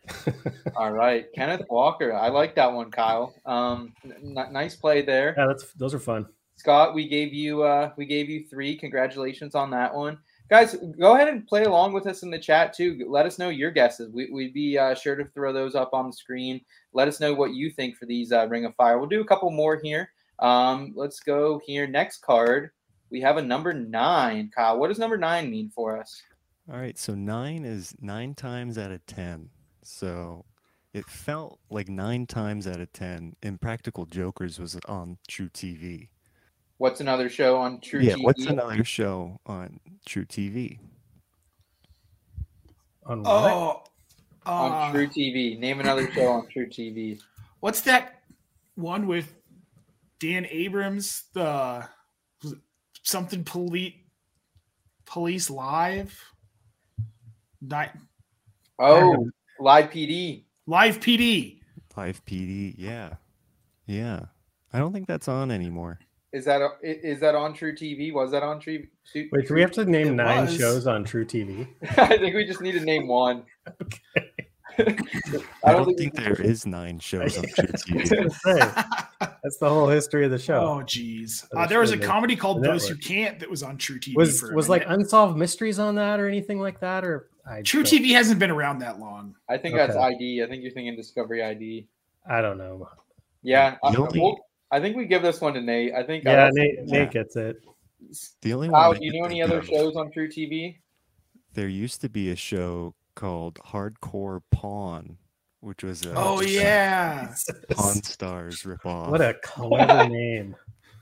All right, Kenneth Walker. I like that one, Kyle. Um, n- n- nice play there. Yeah, that's those are fun. Scott, we gave you uh we gave you three. Congratulations on that one. Guys, go ahead and play along with us in the chat too. Let us know your guesses. We, we'd be uh, sure to throw those up on the screen. Let us know what you think for these uh, Ring of Fire. We'll do a couple more here. Um, let's go here. Next card, we have a number nine. Kyle, what does number nine mean for us? All right. So nine is nine times out of ten. So it felt like nine times out of ten. Impractical Jokers was on truTV. What's another show on True yeah. TV? What's another show on truTV? On what? Oh, on uh, truTV? Name another show on truTV. what's that one with Dan Abrams? The was it something police police live. Night Oh, Live PD. live PD. Live PD. Yeah. Yeah. I don't think that's on anymore. Is that is that on truTV? Was that on True? True Wait, do we have to name It nine was. shows on truTV? I think we just need to name one. I I don't, don't think, think, there is nine shows on True TV. that's the whole history of the show. Oh, geez. That Uh, there was a comedy called the Those Who. Can't that was on truTV. was for a was like unsolved mysteries on that or anything like that? Or I True don't- TV hasn't been around that long. I think that's ID. I think you're thinking Discovery ID. I don't know. Yeah, I, The only- well, I think we give this one to Nate. I think. Yeah, I Nate, Yeah. Nate gets it. The only Kyle, one do you know any other of- shows on truTV? There used to be a show called Hardcore Pawn, which was a Oh yeah. Pawn Stars ripoff. What a clever name.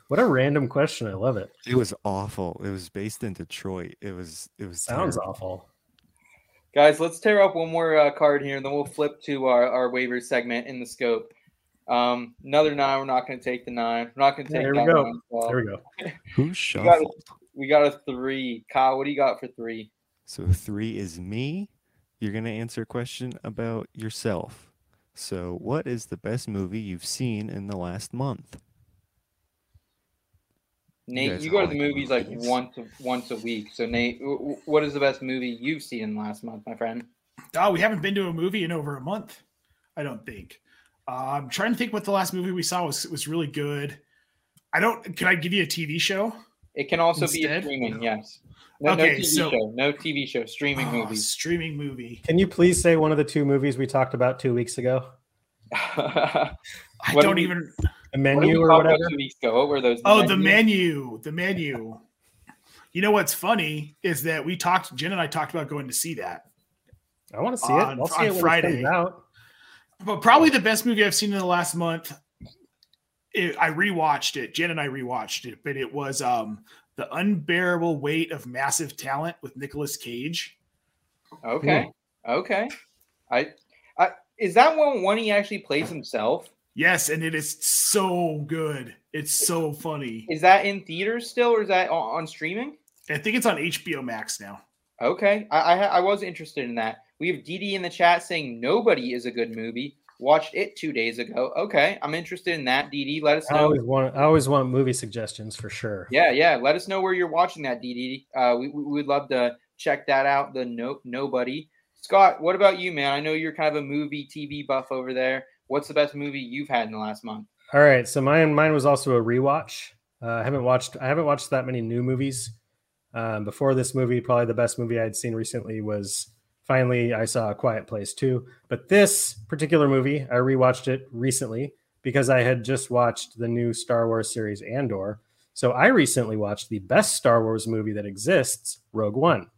What a random question. I love it. It was awful. It was based in Detroit. It was. It was. Sounds terrible. awful. Guys, let's tear up one more uh, card here, and then we'll flip to our, our waiver segment in the scope. Um, another nine. We're not going to take the nine. We're not going to Yeah, take there we go. one as well. There we go. Who We got, a, shuffled? we got a three. Kyle, what do you got for three? So three is me. You're gonna answer a question about yourself. So, what is the best movie you've seen in the last month? Nate, guys you go to the like movies like once a, once a week. So, Nate, w- w- what is the best movie you've seen in the last month, my friend? Oh, we haven't been to a movie in over a month. I don't think. Uh, I'm trying to think what the last movie we saw was was really good. I don't. Can I give you a TV show? It can also be a Instead? streaming. Yes. No, no Okay, TV so- show. No TV show. Streaming Oh, movies. Streaming movie. Can you please say one of the two movies we talked about two weeks ago? I don't we- even. The What menu we or talk about whatever? two weeks ago? What were those? Oh, the menu. The menu. You know what's funny is that we talked. Jen and I talked about going to see that. I want to see On- it. I'll see on it when Friday. it comes out. But probably the best movie I've seen in the last month. It, I rewatched it. Jen and I rewatched it, but it was um the unbearable weight of massive talent with Nicolas Cage. Okay. Okay. I, I is that one one he actually plays himself? Yes, and it is so good. It's so funny. Is that in theaters still, or is that on, on streaming? I think it's on HBO Max now. Okay, I, I I was interested in that. We have DD in the chat saying nobody is a good movie. Watched it two days ago. Okay, I'm interested in that. DD, let us I know. always want. I always want movie suggestions for sure. Yeah, yeah. Let us know where you're watching that, DD. Uh, we we would love to check that out. The no nobody. Scott, what about you, man? I know you're kind of a movie TV buff over there. What's the best movie you've had in the last month? All right, so mine mine was also a rewatch. Uh, I haven't watched I haven't watched that many new movies. Um, before this movie, probably the best movie I'd seen recently was finally I saw A Quiet Place too. But this particular movie, I rewatched it recently because I had just watched the new Star Wars series Andor. So I recently watched the best Star Wars movie that exists, Rogue One.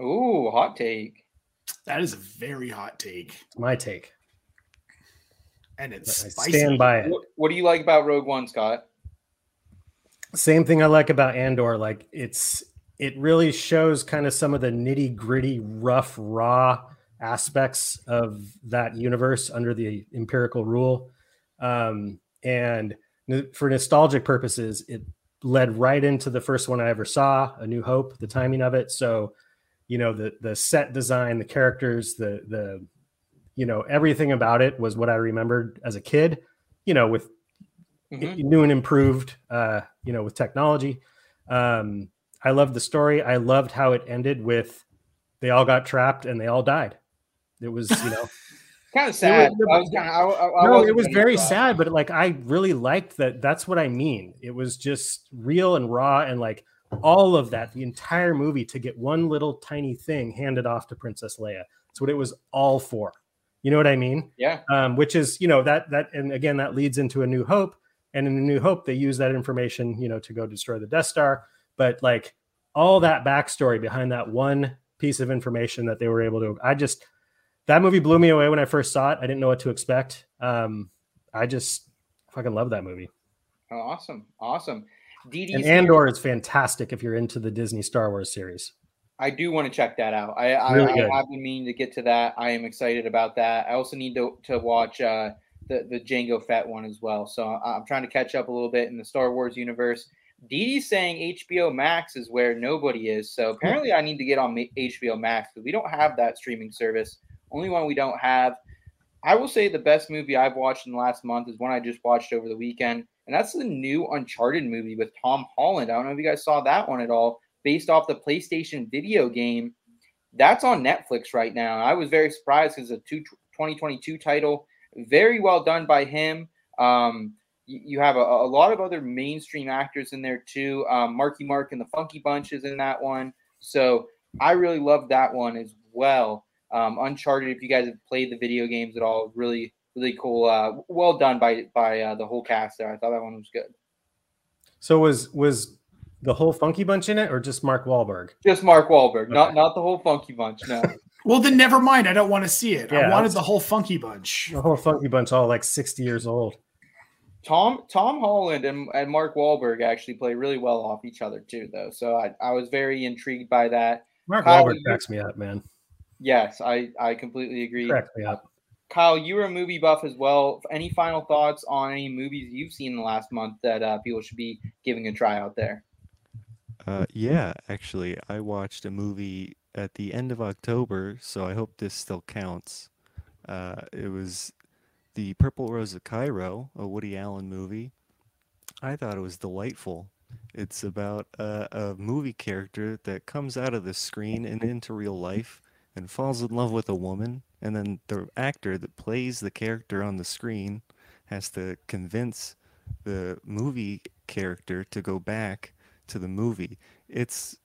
Ooh, hot take. That is a very hot take, It's my take. and I it's spicy. stand by it. What, what do you like about Rogue One, Scott? same thing I like about Andor. Like it's it really shows kind of some of the nitty gritty, rough, raw aspects of that universe under the empirical rule. Um, and for nostalgic purposes, it led right into the first one I ever saw, A New Hope. The timing of it, so you know the the set design, the characters, the the you know everything about it was what I remembered as a kid. You know, with Mhm. new and improved uh you know with technology um i loved the story i loved how it ended with they all got trapped and they all died it was you know Kind of sad. was- I was. I, I, no it was very cry. sad but like i really liked that that's what i mean it was just real and raw and like all of that the entire movie to get one little tiny thing handed off to princess leia that's what it was all for you know what i mean Yeah. um, which is you know that that and again that leads into a new hope and in a new hope they use that information you know to go destroy the death star but like all that backstory behind that one piece of information that they were able to i just that movie blew me away when i first saw it i didn't know what to expect um i just fucking love that movie awesome. Awesome. DD. and andor is fantastic if you're into the disney star wars series I do want to check that out. I, I, Really I have been meaning to get to that. I am excited about that. I also need to, to watch uh, the, the Django Fett one as well. So I'm trying to catch up a little bit in the Star Wars universe. Dee's saying HBO Max is where nobody is. So apparently I need to get on HBO Max because we don't have that streaming service. Only one we don't have. I will say the best movie I've watched in the last month is one I just watched over the weekend, and that's the new Uncharted movie with Tom Holland. I don't know if you guys saw that one at all, based off the PlayStation video game. That's on Netflix right now. I was very surprised because it's a two, 2022 title. Very well done by him. Um, you, you have a, a lot of other mainstream actors in there too. Um, Marky Mark and the Funky Bunch is in that one. So I really love that one as well. Um, Uncharted, if you guys have played the video games at all, really, really cool. Uh, well done by by uh, the whole cast there. I thought that one was good. So was was the whole Funky Bunch in it, or just Mark Wahlberg? Just Mark Wahlberg, not not the whole Funky Bunch. No. Well, then never mind. I don't want to see it. Yeah, I wanted the whole funky bunch. The whole Funky Bunch, all like sixty years old. Tom Tom Holland and, and Mark Wahlberg actually play really well off each other too, though. So I, I was very intrigued by that. Mark Kyle, Wahlberg you- cracks me up, man. Yes, I I completely agree. Cracks me up. Kyle, you were a movie buff as well. Any final thoughts on any movies you've seen in the last month that uh, people should be giving a try out there? Uh, yeah, actually, I watched a movie at the end of October, so I hope this still counts. Uh, it was the Purple Rose of Cairo, a Woody Allen movie. I thought it was delightful. It's about a, a movie character that comes out of the screen and into real life and falls in love with a woman, and then the actor that plays the character on the screen has to convince the movie character to go back to the movie. It's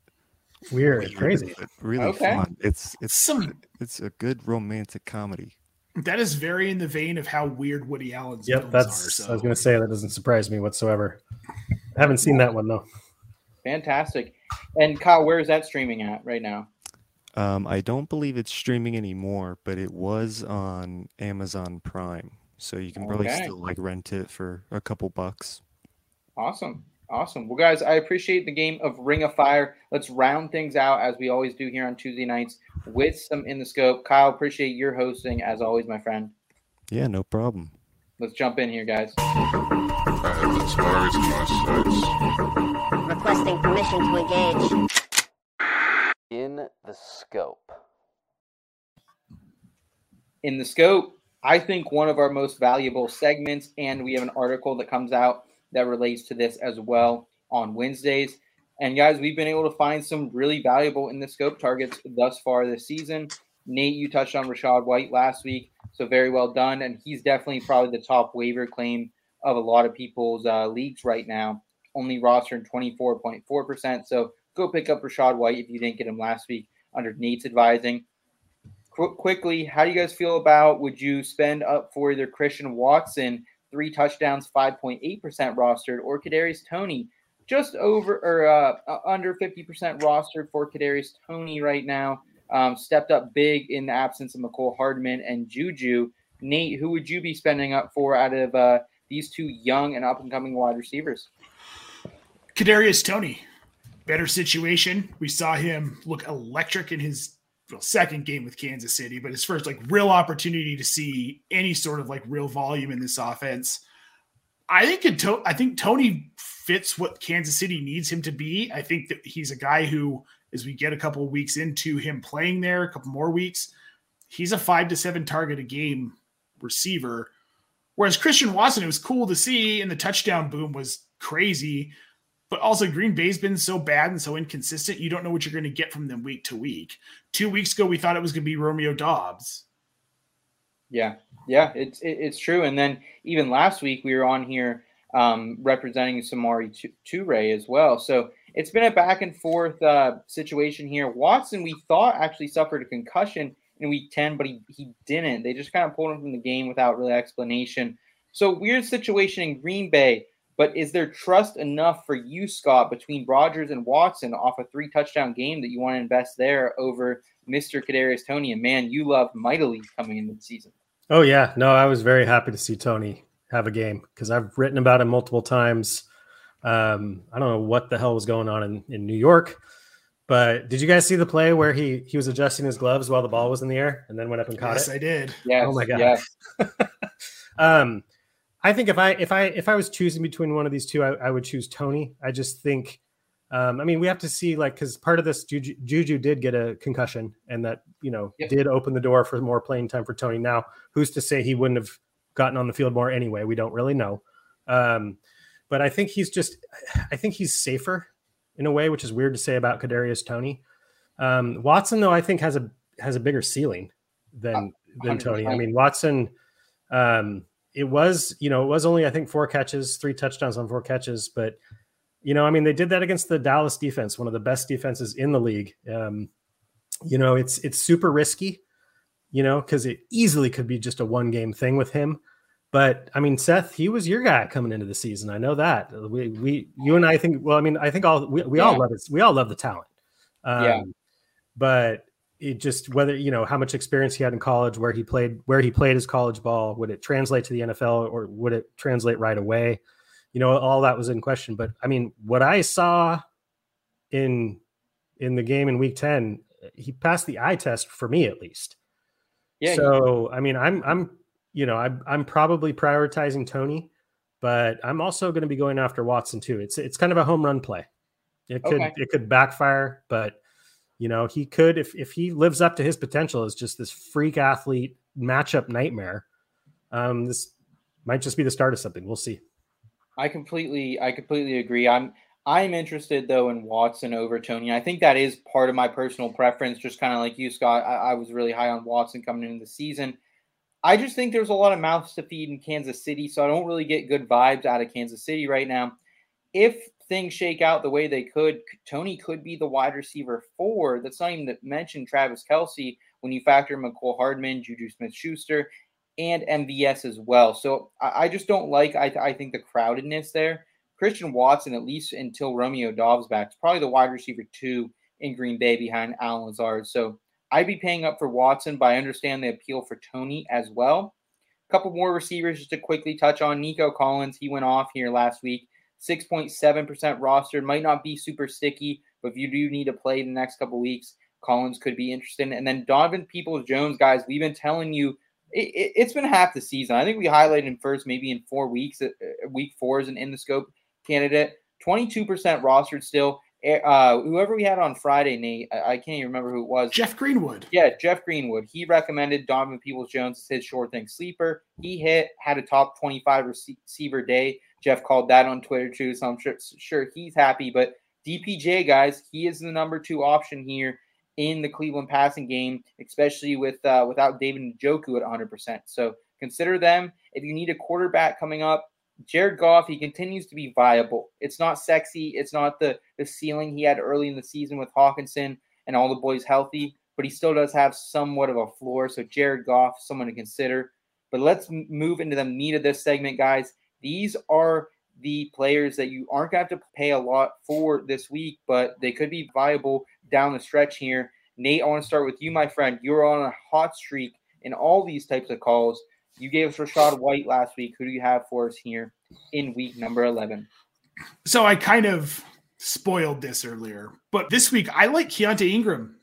Weird, weird, crazy. but really Okay. fun. It's it's Some it's a good romantic comedy. That is very in the vein of how weird Woody Allen's Yep, films that's. are. So. I was gonna say that doesn't surprise me whatsoever. I haven't seen that one though. Fantastic. And Kyle, where is that streaming at right now? Um, I don't believe it's streaming anymore, but it was on Amazon Prime, so you can probably Okay. still like rent it for a couple bucks. Awesome. Awesome. Well, guys, I appreciate the game of Ring of Fire. Let's round things out as we always do here on Tuesday nights with some in the scope. Kyle, appreciate your hosting as always, my friend. Yeah, no problem. Let's jump in here, guys. I have the in my. Requesting permission to engage. In the scope. in the scope, I think one of our most valuable segments, and we have an article that comes out that relates to this as well on Wednesdays. And guys, we've been able to find some really valuable in the scope targets thus far this season. Nate, you touched on Rachaad White last week, so very well done. And he's definitely probably the top waiver claim of a lot of people's uh, leagues right now. Only rostered 24.4%. So go pick up Rachaad White if you didn't get him last week under Nate's advising. Qu- quickly, how do you guys feel about would you spend up for either Christian Watson, three touchdowns, 5.8% rostered, or Kadarius Toney, just over or uh, under 50% rostered for Kadarius Toney right now? Um, stepped up big in the absence of Mecole Hardman and Juju. Nate, who would you be spending up for out of uh, these two young and up and coming wide receivers? Kadarius Toney, better situation. We saw him look electric in his well, second game with Kansas City, but his first like real opportunity to see any sort of like real volume in this offense. I think it to- I think Toney fits what Kansas City needs him to be. I think that he's a guy who, as we get a couple of weeks into him playing there, a couple more weeks, he's a five to seven target a game receiver. Whereas Christian Watson, it was cool to see, and the touchdown boom was crazy. But also, Green Bay's been so bad and so inconsistent. You don't know what you're going to get from them week to week. Two weeks ago, we thought it was going to be Romeo Doubs. Yeah, yeah, it's it's true. And then even last week we were on here um, representing Samori Toure as well. So it's been a back and forth uh, situation here. Watson, we thought actually suffered a concussion in week ten, but he he didn't. They just kind of pulled him from the game without really explanation. So weird situation in Green Bay. But is there trust enough for you, Scott, between Rodgers and Watson off a three touchdown game that you want to invest there over Mr. Kadarius Toney? And man, you love mightily coming into the season. Oh yeah, no, I was very happy to see Toney have a game because I've written about him multiple times. Um, I don't know what the hell was going on in, in New York, but did you guys see the play where he he was adjusting his gloves while the ball was in the air and then went up and caught Yes, it? Yes, I did. Yes, Oh my god. yes. um, I think if I if I if I was choosing between one of these two, I, I would choose Toney. I just think, um, I mean, we have to see like because part of this Juju, Juju did get a concussion, and that you know Yep. did open the door for more playing time for Toney. Now, who's to say he wouldn't have gotten on the field more anyway? We don't really know. Um, but I think he's just, I think he's safer in a way, which is weird to say about Kadarius Toney. Um, Watson, though, I think has a has a bigger ceiling than than Toney. I mean, Watson. Um, it was, you know, it was only I think four catches, three touchdowns on four catches, but you know, I mean, they did that against the Dallas defense, one of the best defenses in the league. Um, you know, it's it's super risky. you know, because it easily could be just a one game thing with him. But I mean, Seth, he was your guy coming into the season. I know that. We, we, you and I think. Well, I mean, I think all we, we all love it. We all love the talent. Um, Yeah. But it just whether you know how much experience he had in college, where he played, where he played his college ball, would it translate to the NFL or would it translate right away? You know, all that was in question. But I mean, what I saw in in the game in Week Ten, he passed the eye test for me at least. Yeah, So I mean, I'm I'm you know I'm I'm probably prioritizing Toney, but I'm also going to be going after Watson too. It's it's kind of a home run play. It could Okay. it could backfire, but you know he could if if he lives up to his potential as just this freak athlete matchup nightmare. Um, this might just be the start of something. We'll see. I completely I completely agree. I'm I'm interested though in Watson over Toney. I think that is part of my personal preference, just kind of like you, Scott. I, I was really high on Watson coming into the season. I just think there's a lot of mouths to feed in Kansas City, so I don't really get good vibes out of Kansas City right now. If things shake out the way they could, Toney could be the wide receiver four. That's not even to mention Travis Kelce when you factor Mecole Hardman, Juju Smith Schuster, and MVS as well. So I, I just don't like, I, I think, the crowdedness there. Christian Watson, at least until Romeo Doubs back, is probably the wide receiver two in Green Bay behind Allen Lazard. So I'd be paying up for Watson, but I understand the appeal for Toney as well. A couple more receivers just to quickly touch on. Nico Collins, he went off here last week. 6.7% rostered. Might not be super sticky, but if you do need to play the next couple weeks, Collins could be interested. And then Donovan Peoples Jones, guys, we've been telling you it, it, it's been half the season. I think we highlighted him first, maybe in four weeks. Uh, uh, week four is an in the scope candidate. 22% rostered still. Uh, whoever we had on Friday, Nate, I, I can't even remember who it was. Jeff Greenwood. Yeah, Jeff Greenwood. He recommended Donovan Peoples Jones as his short thing sleeper. He hit, had a top 25 rece- receiver day. Jeff called that on Twitter too, so I'm sure, sure he's happy. But DPJ, guys, he is the number two option here in the Cleveland passing game, especially with uh, without David Njoku at 100%. So consider them. If you need a quarterback coming up, Jared Goff, he continues to be viable. It's not sexy. It's not the the ceiling he had early in the season with Hockenson and all the boys healthy, but he still does have somewhat of a floor. So Jared Goff, someone to consider. But let's move into the meat of this segment, guys. These are the players that you aren't going to have to pay a lot for this week, but they could be viable down the stretch here. Nate, I want to start with you, my friend. You're on a hot streak in all these types of calls. You gave us Rachaad White last week. Who do you have for us here in week number 11? So I kind of spoiled this earlier, but this week I like Keaontay Ingram,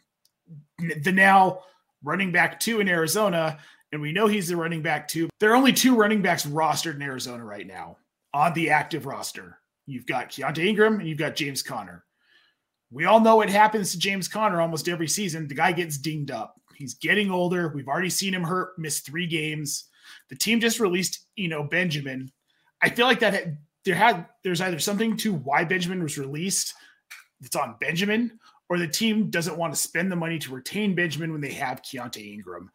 the now running back two in Arizona, and we know he's the running back too. There are only two running backs rostered in Arizona right now on the active roster. You've got Keaontay Ingram and you've got James Conner. We all know what happens to James Conner almost every season. The guy gets dinged up. He's getting older. We've already seen him hurt, miss three games. The team just released, you know, Benjamin. I feel like that there had there's either something to why Benjamin was released that's on Benjamin, or the team doesn't want to spend the money to retain Benjamin when they have Keaontay Ingram.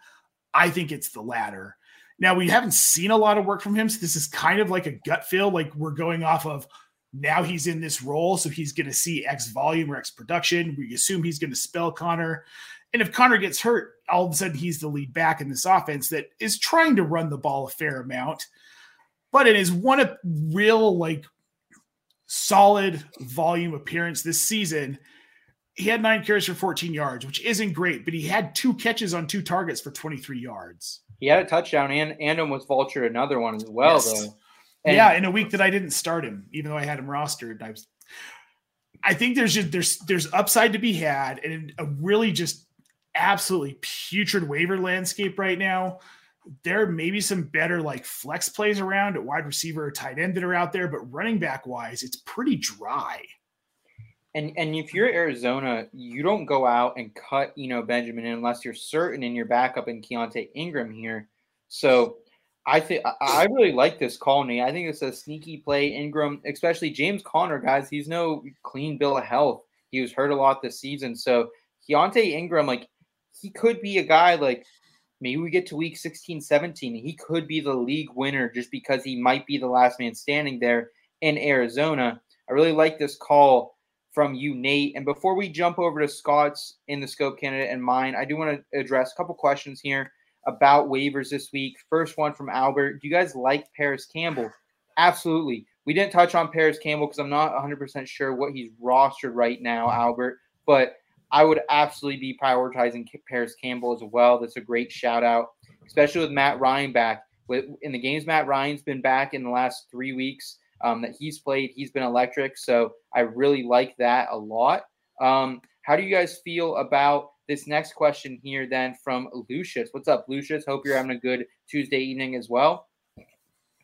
I think it's the latter. Now we haven't seen a lot of work from him, so this is kind of like a gut feel. Like we're going off of now he's in this role, so he's going to see X volume or X production. We assume he's going to spell Conner. And if Conner gets hurt, all of a sudden he's the lead back in this offense that is trying to run the ball a fair amount. But it is one of real, like, solid volume appearance this season. He had nine carries for 14 yards, which isn't great, but he had two catches on two targets for 23 yards. He had a touchdown and and almost vulture another one as well, Yes. though. And yeah, in a week that I didn't start him, even though I had him rostered. I was I think there's just there's there's upside to be had and a really just absolutely putrid waiver landscape right now. There may be some better like flex plays around at wide receiver or tight end that are out there, but running back wise, it's pretty dry. And and if you're Arizona, you don't go out and cut, you know, Benjamin unless you're certain in your backup in Keaontay Ingram here. So I think I- really like this call, Nate. I think it's a sneaky play. Ingram, especially James Conner, guys. He's no clean bill of health. He was hurt a lot this season. So Keaontay Ingram, like he could be a guy like maybe we get to week 16, 17. He could be the league winner just because he might be the last man standing there in Arizona. I really like this call from you, Nate. And before we jump over to Scott's in the scope candidate and mine, I do want to address a couple questions here. about waivers this week. First one from Albert. Do you guys like Parris Campbell? Absolutely. We didn't touch on Parris Campbell because I'm not 100% sure what he's rostered right now, Albert, but I would absolutely be prioritizing Parris Campbell as well. That's a great shout out, especially with Matt Ryan back. With in the games Matt Ryan's been back in the last three weeks um, that he's played, he's been electric. So I really like that a lot. Um, how do you guys feel about this next question here then from Lucius? What's up, Lucius? Hope you're having a good Tuesday evening as well.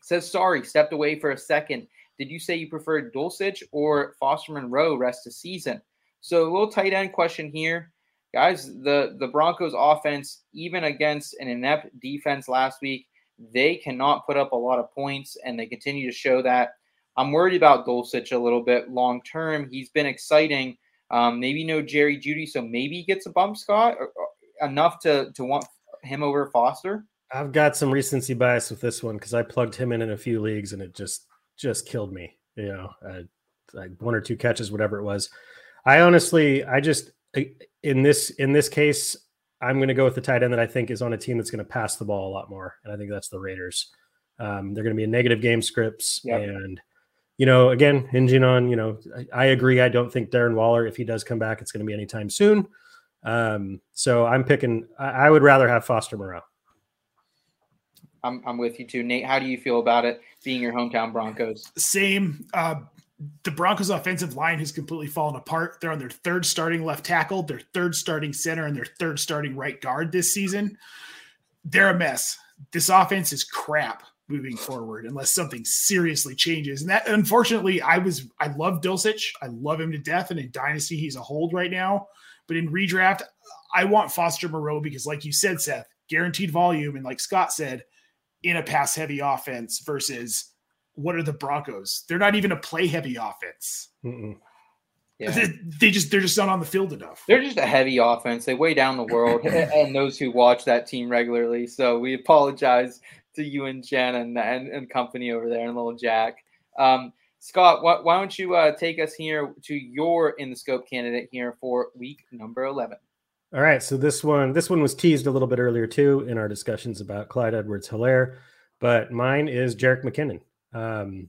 Says sorry, stepped away for a second. Did you say you preferred Dulcich or Foster Moreau rest of season? So a little tight end question here. Guys, the, the Broncos offense, even against an inept defense last week, they cannot put up a lot of points, and they continue to show that. I'm worried about Dulcich a little bit long term. He's been exciting. Um, maybe no Jerry Jeudy, so maybe he gets a bump, Scott, or, or enough to to want him over Foster. I've got some recency bias with this one because I plugged him in in a few leagues and it just just killed me. You know, uh, like one or two catches, whatever it was. I honestly, I just in this in this case, I'm going to go with the tight end that I think is on a team that's going to pass the ball a lot more, and I think that's the Raiders. Um, they're going to be in negative game scripts, yep. and you know, again, hinging on you know, I, I, agree. I don't think Darren Waller, if he does come back, it's going to be anytime soon. Um, so I'm picking. I, I would rather have Foster Moreau. I'm, I'm with you too, Nate. How do you feel about it being your hometown Broncos? Same. Uh, the Broncos' offensive line has completely fallen apart. They're on their third starting left tackle, their third starting center, and their third starting right guard this season. They're a mess. This offense is crap moving forward unless something seriously changes. And that, unfortunately, I was I love Dulcich. I love him to death, and in Dynasty, he's a hold right now. But in redraft, I want Foster Moreau because, like you said, Seth, guaranteed volume, and like Scott said, in a pass heavy offense versus what are the Broncos? They're not even a play heavy offense. Yeah. They, they, just they're just not on the field enough. They're just a heavy offense. They weigh down the world and those who watch that team regularly. So we apologize to you and Jen and and, and company over there and little Jack. Um, Scott, why, why don't you uh, take us here to your in the scope candidate here for week number eleven? All right, so this one this one was teased a little bit earlier too in our discussions about Clyde Edwards-Helaire, but mine is Jerick McKinnon um,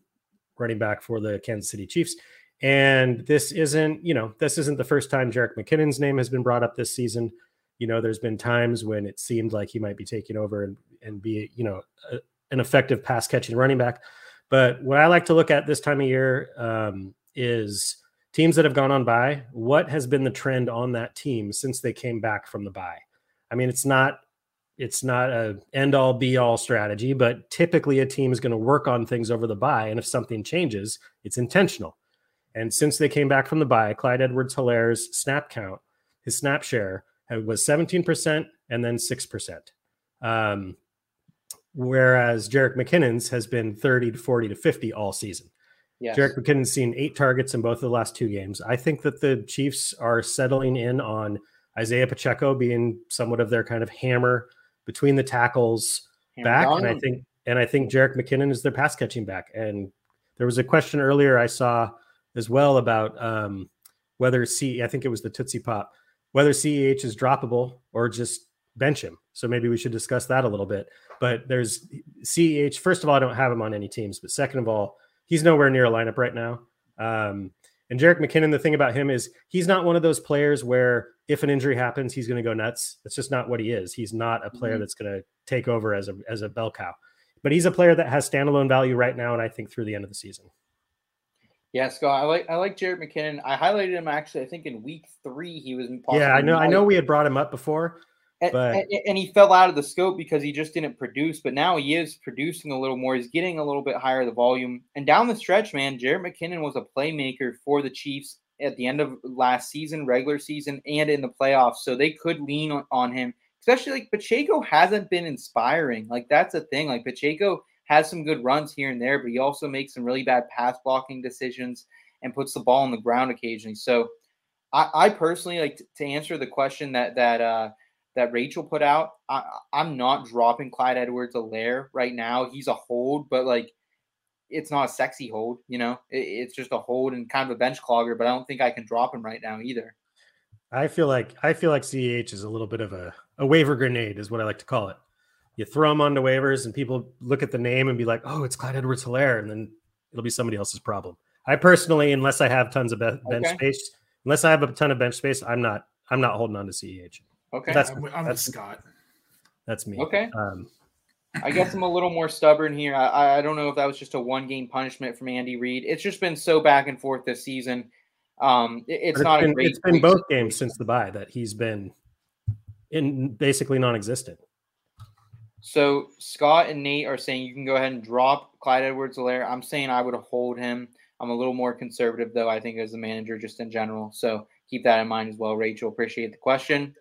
running back for the Kansas City Chiefs. And this isn't, you know, this isn't the first time Jerick McKinnon's name has been brought up this season. You know, there's been times when it seemed like he might be taking over and, and be, you know, a, an effective pass catching running back. But what I like to look at this time of year um, is teams that have gone on bye. What has been the trend on that team since they came back from the bye? I mean, it's not it's not a end all be all strategy, but typically a team is going to work on things over the bye. And if something changes, it's intentional. And since they came back from the bye, Clyde Edwards Helaire's snap count, his snap share was 17% and then 6%. Um, whereas Jerick McKinnon's has been 30 to 40 to 50 all season. Yes. Jerick McKinnon's seen eight targets in both of the last two games. I think that the Chiefs are settling in on Isaiah Pacheco being somewhat of their kind of hammer between the tackles back, and I think and I think Jerick McKinnon is their pass catching back. And there was a question earlier I saw as well about um, whether C I think it was the Tootsie Pop whether CEH is droppable or just bench him. So maybe we should discuss that a little bit. But there's CEH. First of all, I don't have him on any teams, but second of all, he's nowhere near a lineup right now. Um, and Jerick McKinnon, the thing about him is he's not one of those players where if an injury happens, he's going to go nuts. That's just not what he is. He's not a player mm-hmm. that's going to take over as a as a bell cow. But he's a player that has standalone value right now, and I think through the end of the season. Yeah, Scott, I like I like Jared McKinnon. I highlighted him actually. I think in week three he was. Yeah, I know. I know we had brought him up before, but and, and, he fell out of the scope because he just didn't produce. But now he is producing a little more. He's getting a little bit higher the volume. And down the stretch, man, Jared McKinnon was a playmaker for the Chiefs at the end of last season, regular season, and in the playoffs. So they could lean on, on him, especially like Pacheco hasn't been inspiring. Like that's a thing. Like Pacheco has some good runs here and there, but he also makes some really bad pass blocking decisions and puts the ball on the ground occasionally. So I, I personally like to, to answer the question that that uh that Rachel put out. I, I'm not dropping Clyde Edwards-Helaire right now. He's a hold, but like it's not a sexy hold, you know. It, it's just a hold and kind of a bench clogger, but I don't think I can drop him right now either. I feel like I feel like CEH is a little bit of a, a waiver grenade, is what I like to call it. you throw him onto waivers, and people look at the name and be like, "Oh, it's Clyde Edwards-Helaire," and then it'll be somebody else's problem. I personally, unless I have tons of bench Okay. space, unless I have a ton of bench space, I'm not. I'm not holding on to Ceh. Okay. that's I'm, I'm that's Scott. that's me. Okay. Um, I guess I'm a little more stubborn here. I, I don't know if that was just a one game punishment from Andy Reid. It's just been so back and forth this season. Um, it- it's but not been, a great. It's been great both games since the bye that he's been in basically non-existent. So Scott and Nate are saying you can go ahead and drop Clyde Edwards Helaire. I'm saying I would hold him. I'm a little more conservative though, I think, as a manager just in general. So keep that in mind as well, Rachel. Appreciate the question.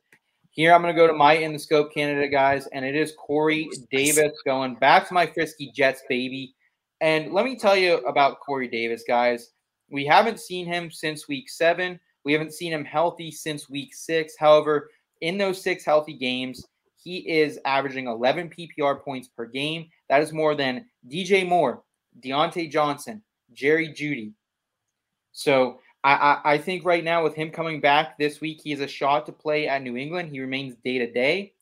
Here I'm gonna go to my in the scope candidate, guys, and it is Corey Davis going back to my frisky Jets, baby. And let me tell you about Corey Davis, guys. We haven't seen him since week seven. We haven't seen him healthy since week six. However, in those six healthy games, he is averaging 11 PPR points per game. That is more than DJ Moore, Diontae Johnson, Jerry Jeudy. So I, I, think right now with him coming back this week, he has a shot to play at New England. He remains day to day.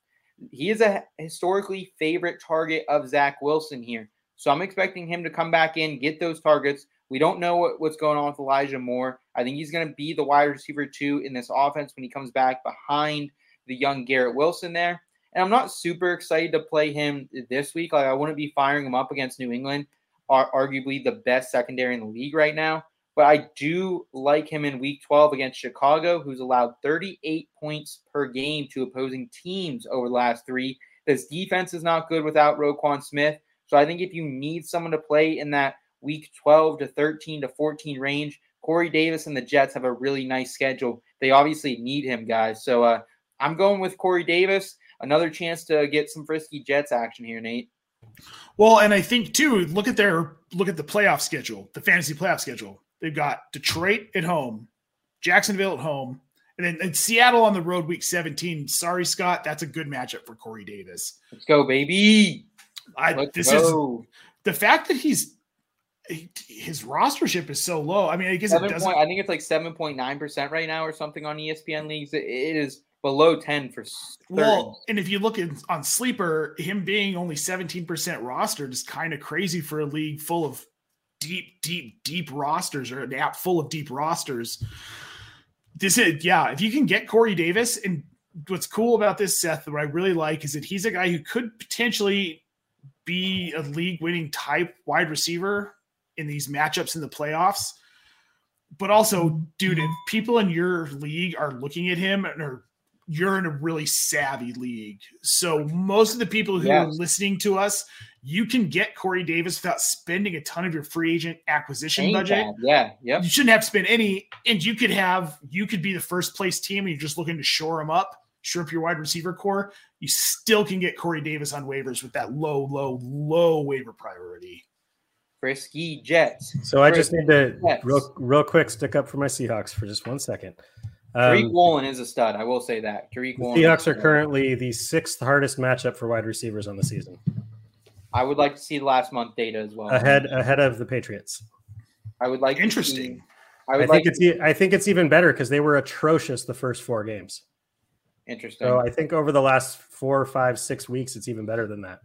He is a historically favorite target of Zach Wilson here. So I'm expecting him to come back in, get those targets. We don't know what, what's going on with Elijah Moore. I think he's going to be the wide receiver two in this offense when he comes back behind the young Garrett Wilson there. And I'm not super excited to play him this week. Like I wouldn't be firing him up against New England, arguably the best secondary in the league right now. But I do like him in week 12 against Chicago, who's allowed 38 points per game to opposing teams over the last three. This defense is not good without Roquan Smith. So I think if you need someone to play in that week 12 to 13 to 14 range, Corey Davis and the Jets have a really nice schedule. They obviously need him, guys. So uh, I'm going with Corey Davis. Another chance to get some frisky Jets action here, Nate. Well, and I think too, look at their look at the playoff schedule, the fantasy playoff schedule. They've got Detroit at home, Jacksonville at home, and then and Seattle on the road week 17. Sorry, Scott, that's a good matchup for Corey Davis. Let's go, baby. I Let's this go. is the fact that he's his rostership is so low. I mean, I guess it doesn't. point, I think it's like 7.9% right now or something on ESPN leagues. It- it is below 10 for s- Well, and if you look at on sleeper, him being only 17% rostered is kind of crazy for a league full of deep, deep, deep rosters or an app full of deep rosters. This is yeah, if you can get Corey Davis, and what's cool about this, Seth, that I really like is that he's a guy who could potentially be a league winning type wide receiver in these matchups in the playoffs. But also, dude, if people in your league are looking at him and are you're in a really savvy league. So most of the people who are listening to us, you can get Corey Davis without spending a ton of your free agent acquisition Ain't budget. bad. Yeah. Yep. You shouldn't have to spend any, and you could have you could be the first place team and you're just looking to shore them up, shore up your wide receiver corps. You still can get Corey Davis on waivers with that low, low, low waiver priority. Frisky Jets. So I just need to Jets. real real quick stick up for my Seahawks for just one second. Tariq Um, Woolen is a stud. I will say that. Tariq the Woolen. Seahawks are currently the sixth hardest matchup for wide receivers on the season, I would like to see the last month data as well. ahead ahead of the Patriots. I would like to Interesting. see- I I, would think like it's I think it's even better because they were atrocious the first four games. interesting. So I think over the last four, five, six weeks, it's even better than that.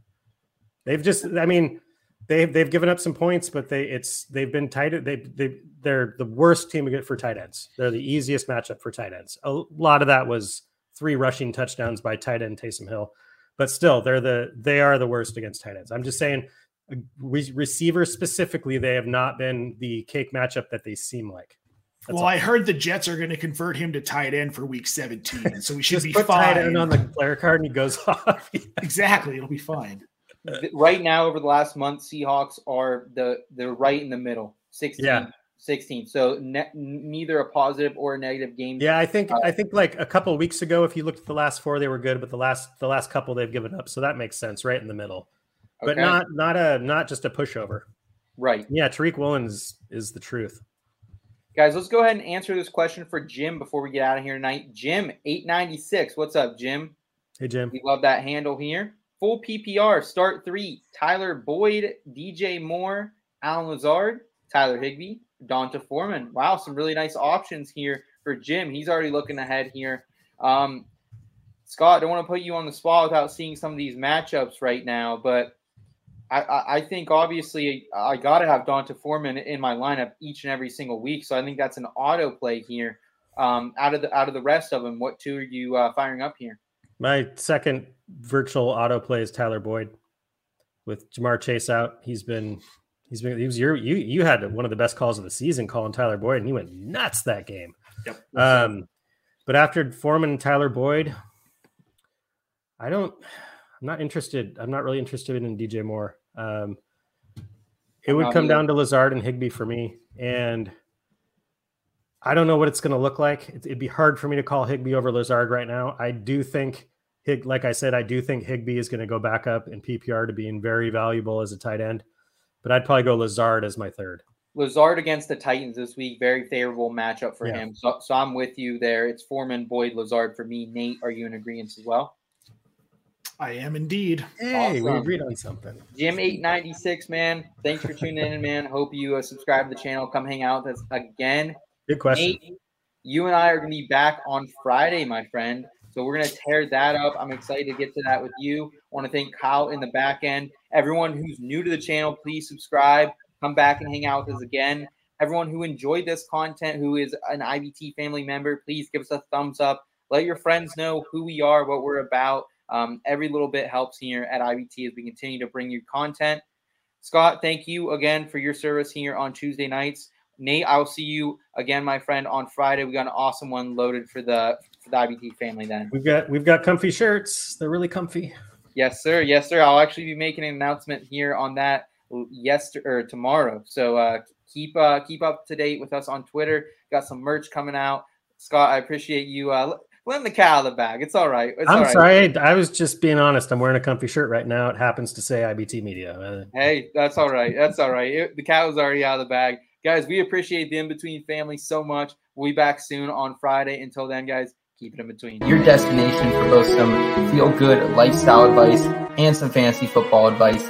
They've just, I mean, they've they've given up some points, but they it's they've been tight. They they they're the worst team to get for tight ends. They're the easiest matchup for tight ends. A lot of that was three rushing touchdowns by tight end Taysom Hill, but still, they're the they are the worst against tight ends. I'm just saying, uh, re- receivers specifically, they have not been the cake matchup that they seem like. That's well, all. I heard the Jets are going to convert him to tight end for week 17, so we should be put fine. tight end on the player card and he goes off. exactly, it'll be fine. Th- right now over the last month seahawks are the they're right in the middle 16 Yeah. 16 so ne- neither a positive or a negative game. Yeah, I think Uh, I think like a couple of weeks ago, if you looked at the last four, they were good, but the last the last couple they've given up, so that makes sense, right in the middle. But not not a not just a pushover. right. Yeah, Tariq Woolen is is the truth. guys let's go ahead and answer this question for jim before we get out of here tonight. Jim 896 what's up jim? Hey Jim, we love that handle here full ppr start three tyler boyd dj moore allen lazard tyler higbee d'onta foreman wow some really nice options here for jim he's already looking ahead here um Scott, don't want to put you on the spot without seeing some of these matchups right now, but I, I, I think obviously I got to have D'Onta Foreman in my lineup each and every single week. So I think that's an auto play here. Um, out of the out of the rest of them, what two are you uh, firing up here? My second virtual auto play is Tyler Boyd with Ja'Marr Chase out. He's been he's been he was your you you had one of the best calls of the season calling Tyler Boyd and he went nuts that game. Yep. Um, but after Foreman and Tyler Boyd, I don't. I'm not interested. I'm not really interested in DJ Moore. Um, it would come either. down to Lazard and Higbee for me, and I don't know what it's going to look like. It- It'd be hard for me to call Higbee over Lazard right now. I do think Hig, like I said, I do think Higbee is going to go back up in PPR to being very valuable as a tight end, but I'd probably go Lazard as my third. Lazard against the Titans this week, very favorable matchup for Yeah. him. So, so I'm with you there. It's Foreman, Boyd, Lazard for me. Nate, are you in agreement as well? I am indeed. Hey, we agreed on something. Jim eight ninety six, man. Thanks for tuning in, man. Hope you uh, subscribe to the channel. Come hang out with us again. Good question. Nate, you and I are going to be back on Friday, my friend. So we're going to tear that up. I'm excited to get to that with you. I want to thank Kyle in the back end. Everyone who's new to the channel, please subscribe. Come back and hang out with us again. Everyone who enjoyed this content, who is an IBT family member, please give us a thumbs up. Let your friends know who we are, what we're about. Um, every little bit helps here at IBT as we continue to bring you content. Scott, thank you again for your service here on Tuesday nights. Nate, I will see you again, my friend, on Friday. We got an awesome one loaded for the the IBT family then. We've got we've got comfy shirts. They're really comfy. Yes, sir. Yes, sir. I'll actually be making an announcement here on that yesterday or tomorrow. So uh, keep uh, keep up to date with us on Twitter. Got some merch coming out. Scott, I appreciate you uh, letting the cat out of the bag. It's all right. It's I'm right. sorry. I was just being honest. I'm wearing a comfy shirt right now. It happens to say IBT Media. Uh, Hey, that's all right. That's all right. It- the cat was already out of the bag. Guys, we appreciate the in between family so much. We'll be back soon on Friday. Until then, guys, keep it in between. Your destination for both some feel good lifestyle advice and some fantasy football advice.